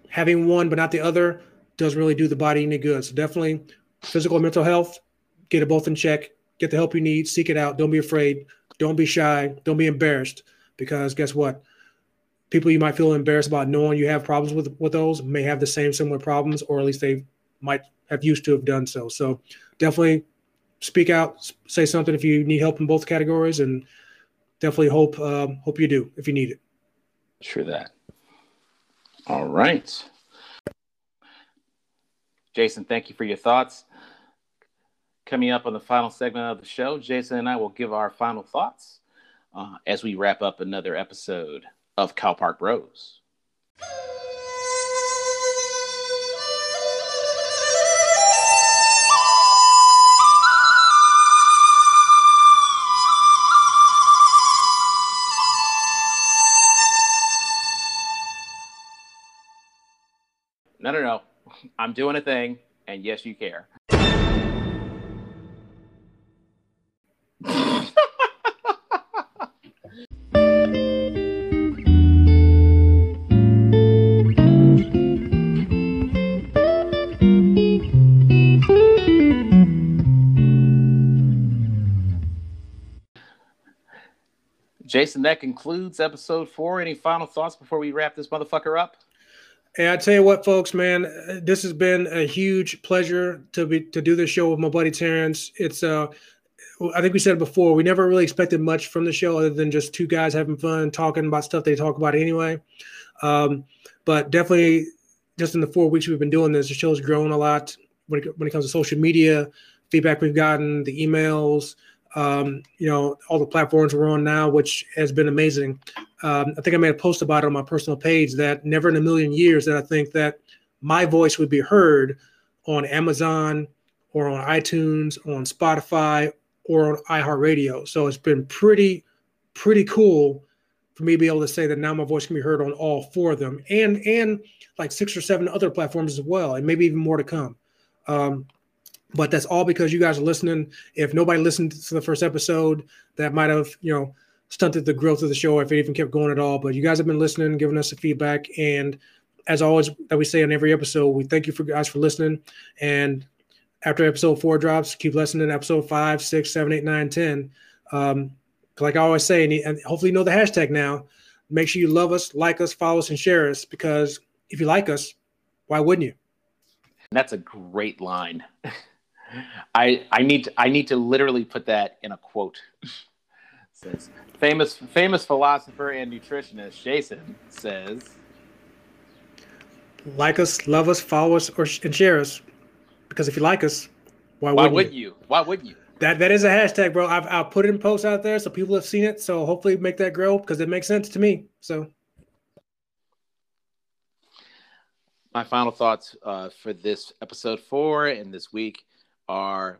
Having one but not the other doesn't really do the body any good. So, definitely, physical and mental health, get it both in check get the help you need, seek it out. Don't be afraid. Don't be shy. Don't be embarrassed because guess what? People you might feel embarrassed about knowing you have problems with with those may have the same similar problems, or at least they might have used to have done so. So definitely speak out, say something if you need help in both categories, and definitely hope um, hope you do if you need it. Sure that. All right. Jason, thank you for your thoughts. Coming up on the final segment of the show, Jason and I will give our final thoughts uh, as we wrap up another episode of Cal Park Bros. No, no, no. I'm doing a thing, and yes, you care. Jason, that concludes episode four. Any final thoughts before we wrap this motherfucker up? Hey, I tell you what, folks, man, this has been a huge pleasure to be to do this show with my buddy Terrence. It's uh I think we said before, we never really expected much from the show other than just two guys having fun, talking about stuff they talk about anyway. Um, but definitely, just in the four weeks we've been doing this, the show's grown a lot when it, when it comes to social media, feedback we've gotten, the emails, um, you know, all the platforms we're on now, which has been amazing. Um, I think I made a post about it on my personal page that never in a million years that I think that my voice would be heard on Amazon or on iTunes, on Spotify, or on iHeartRadio. So it's been pretty, pretty cool for me to be able to say that now my voice can be heard on all four of them and and like six or seven other platforms as well, and maybe even more to come. Um, but that's all because you guys are listening. If nobody listened to the first episode, that might have you know stunted the growth of the show if it even kept going at all. But you guys have been listening, giving us the feedback, and as always, that we say on every episode, we thank you for guys for listening. And after episode four drops, keep listening. Episode five, six, seven, eight, nine, ten. Um, like I always say, and hopefully you know the hashtag now. Make sure you love us, like us, follow us, and share us. Because if you like us, why wouldn't you? That's a great line. I I need to, I need to literally put that in a quote. says famous famous philosopher and nutritionist Jason says, "Like us, love us, follow us, or and share us. Because if you like us, why, why wouldn't, wouldn't you? you? Why wouldn't you? That that is a hashtag, bro. I've I'll put it in posts out there so people have seen it. So hopefully make that grow because it makes sense to me. So my final thoughts uh, for this episode four and this week are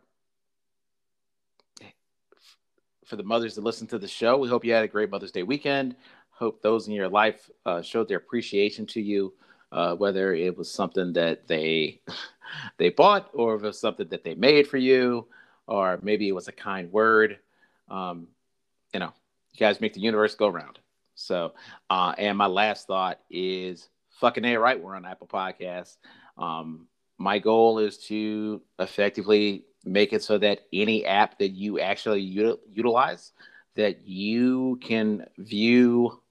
for the mothers that listen to the show. We hope you had a great Mother's Day weekend. Hope those in your life uh, showed their appreciation to you, uh, whether it was something that they they bought or if it was something that they made for you or maybe it was a kind word. Um, you know, you guys make the universe go round. So, uh, and my last thought is fucking A right. We're on Apple Podcasts. Um, my goal is to effectively make it so that any app that you actually util- utilize, that you can view,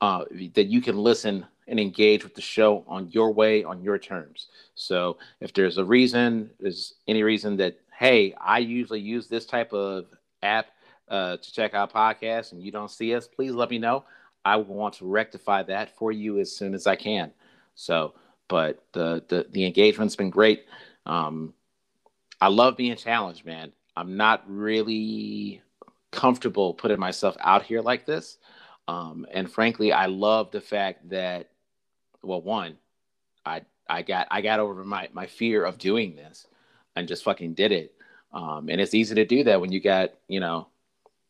uh, that you can listen and engage with the show on your way, on your terms. So if there's a reason, there's any reason that hey, I usually use this type of app uh, to check out podcasts and you don't see us, please let me know. I want to rectify that for you as soon as I can. So, but the the, the engagement's been great. Um, I love being challenged, man. I'm not really comfortable putting myself out here like this. Um, and frankly, I love the fact that, well, one, I I got I got over my my fear of doing this, and just fucking did it. Um, and it's easy to do that when you got, you know,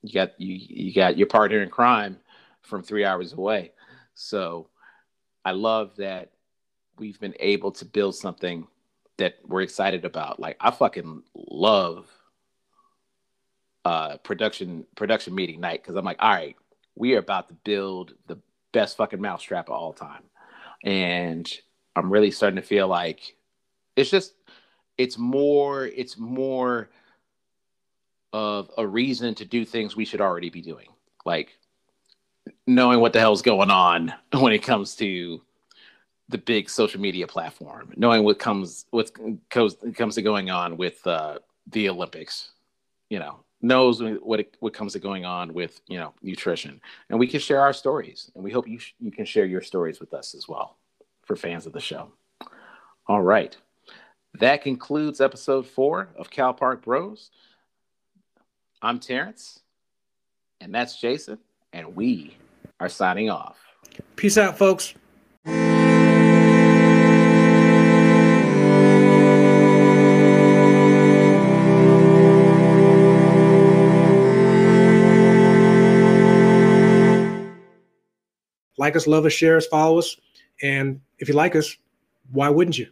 you got you you got your partner in crime from three hours away. So I love that we've been able to build something that we're excited about. Like I fucking love uh production production meeting night because I'm like, all right, we are about to build the best fucking mousetrap of all time. And I'm really starting to feel like it's just it's more it's more of a reason to do things we should already be doing like knowing what the hell's going on when it comes to the big social media platform knowing what comes what comes comes to going on with uh, the olympics you know knows what it, what comes to going on with you know nutrition and we can share our stories and we hope you sh- you can share your stories with us as well for fans of the show all right that concludes episode four of Cal Park Bros. I'm Terrence, and that's Jason, and we are signing off. Peace out, folks. Like us, love us, share us, follow us. And if you like us, why wouldn't you?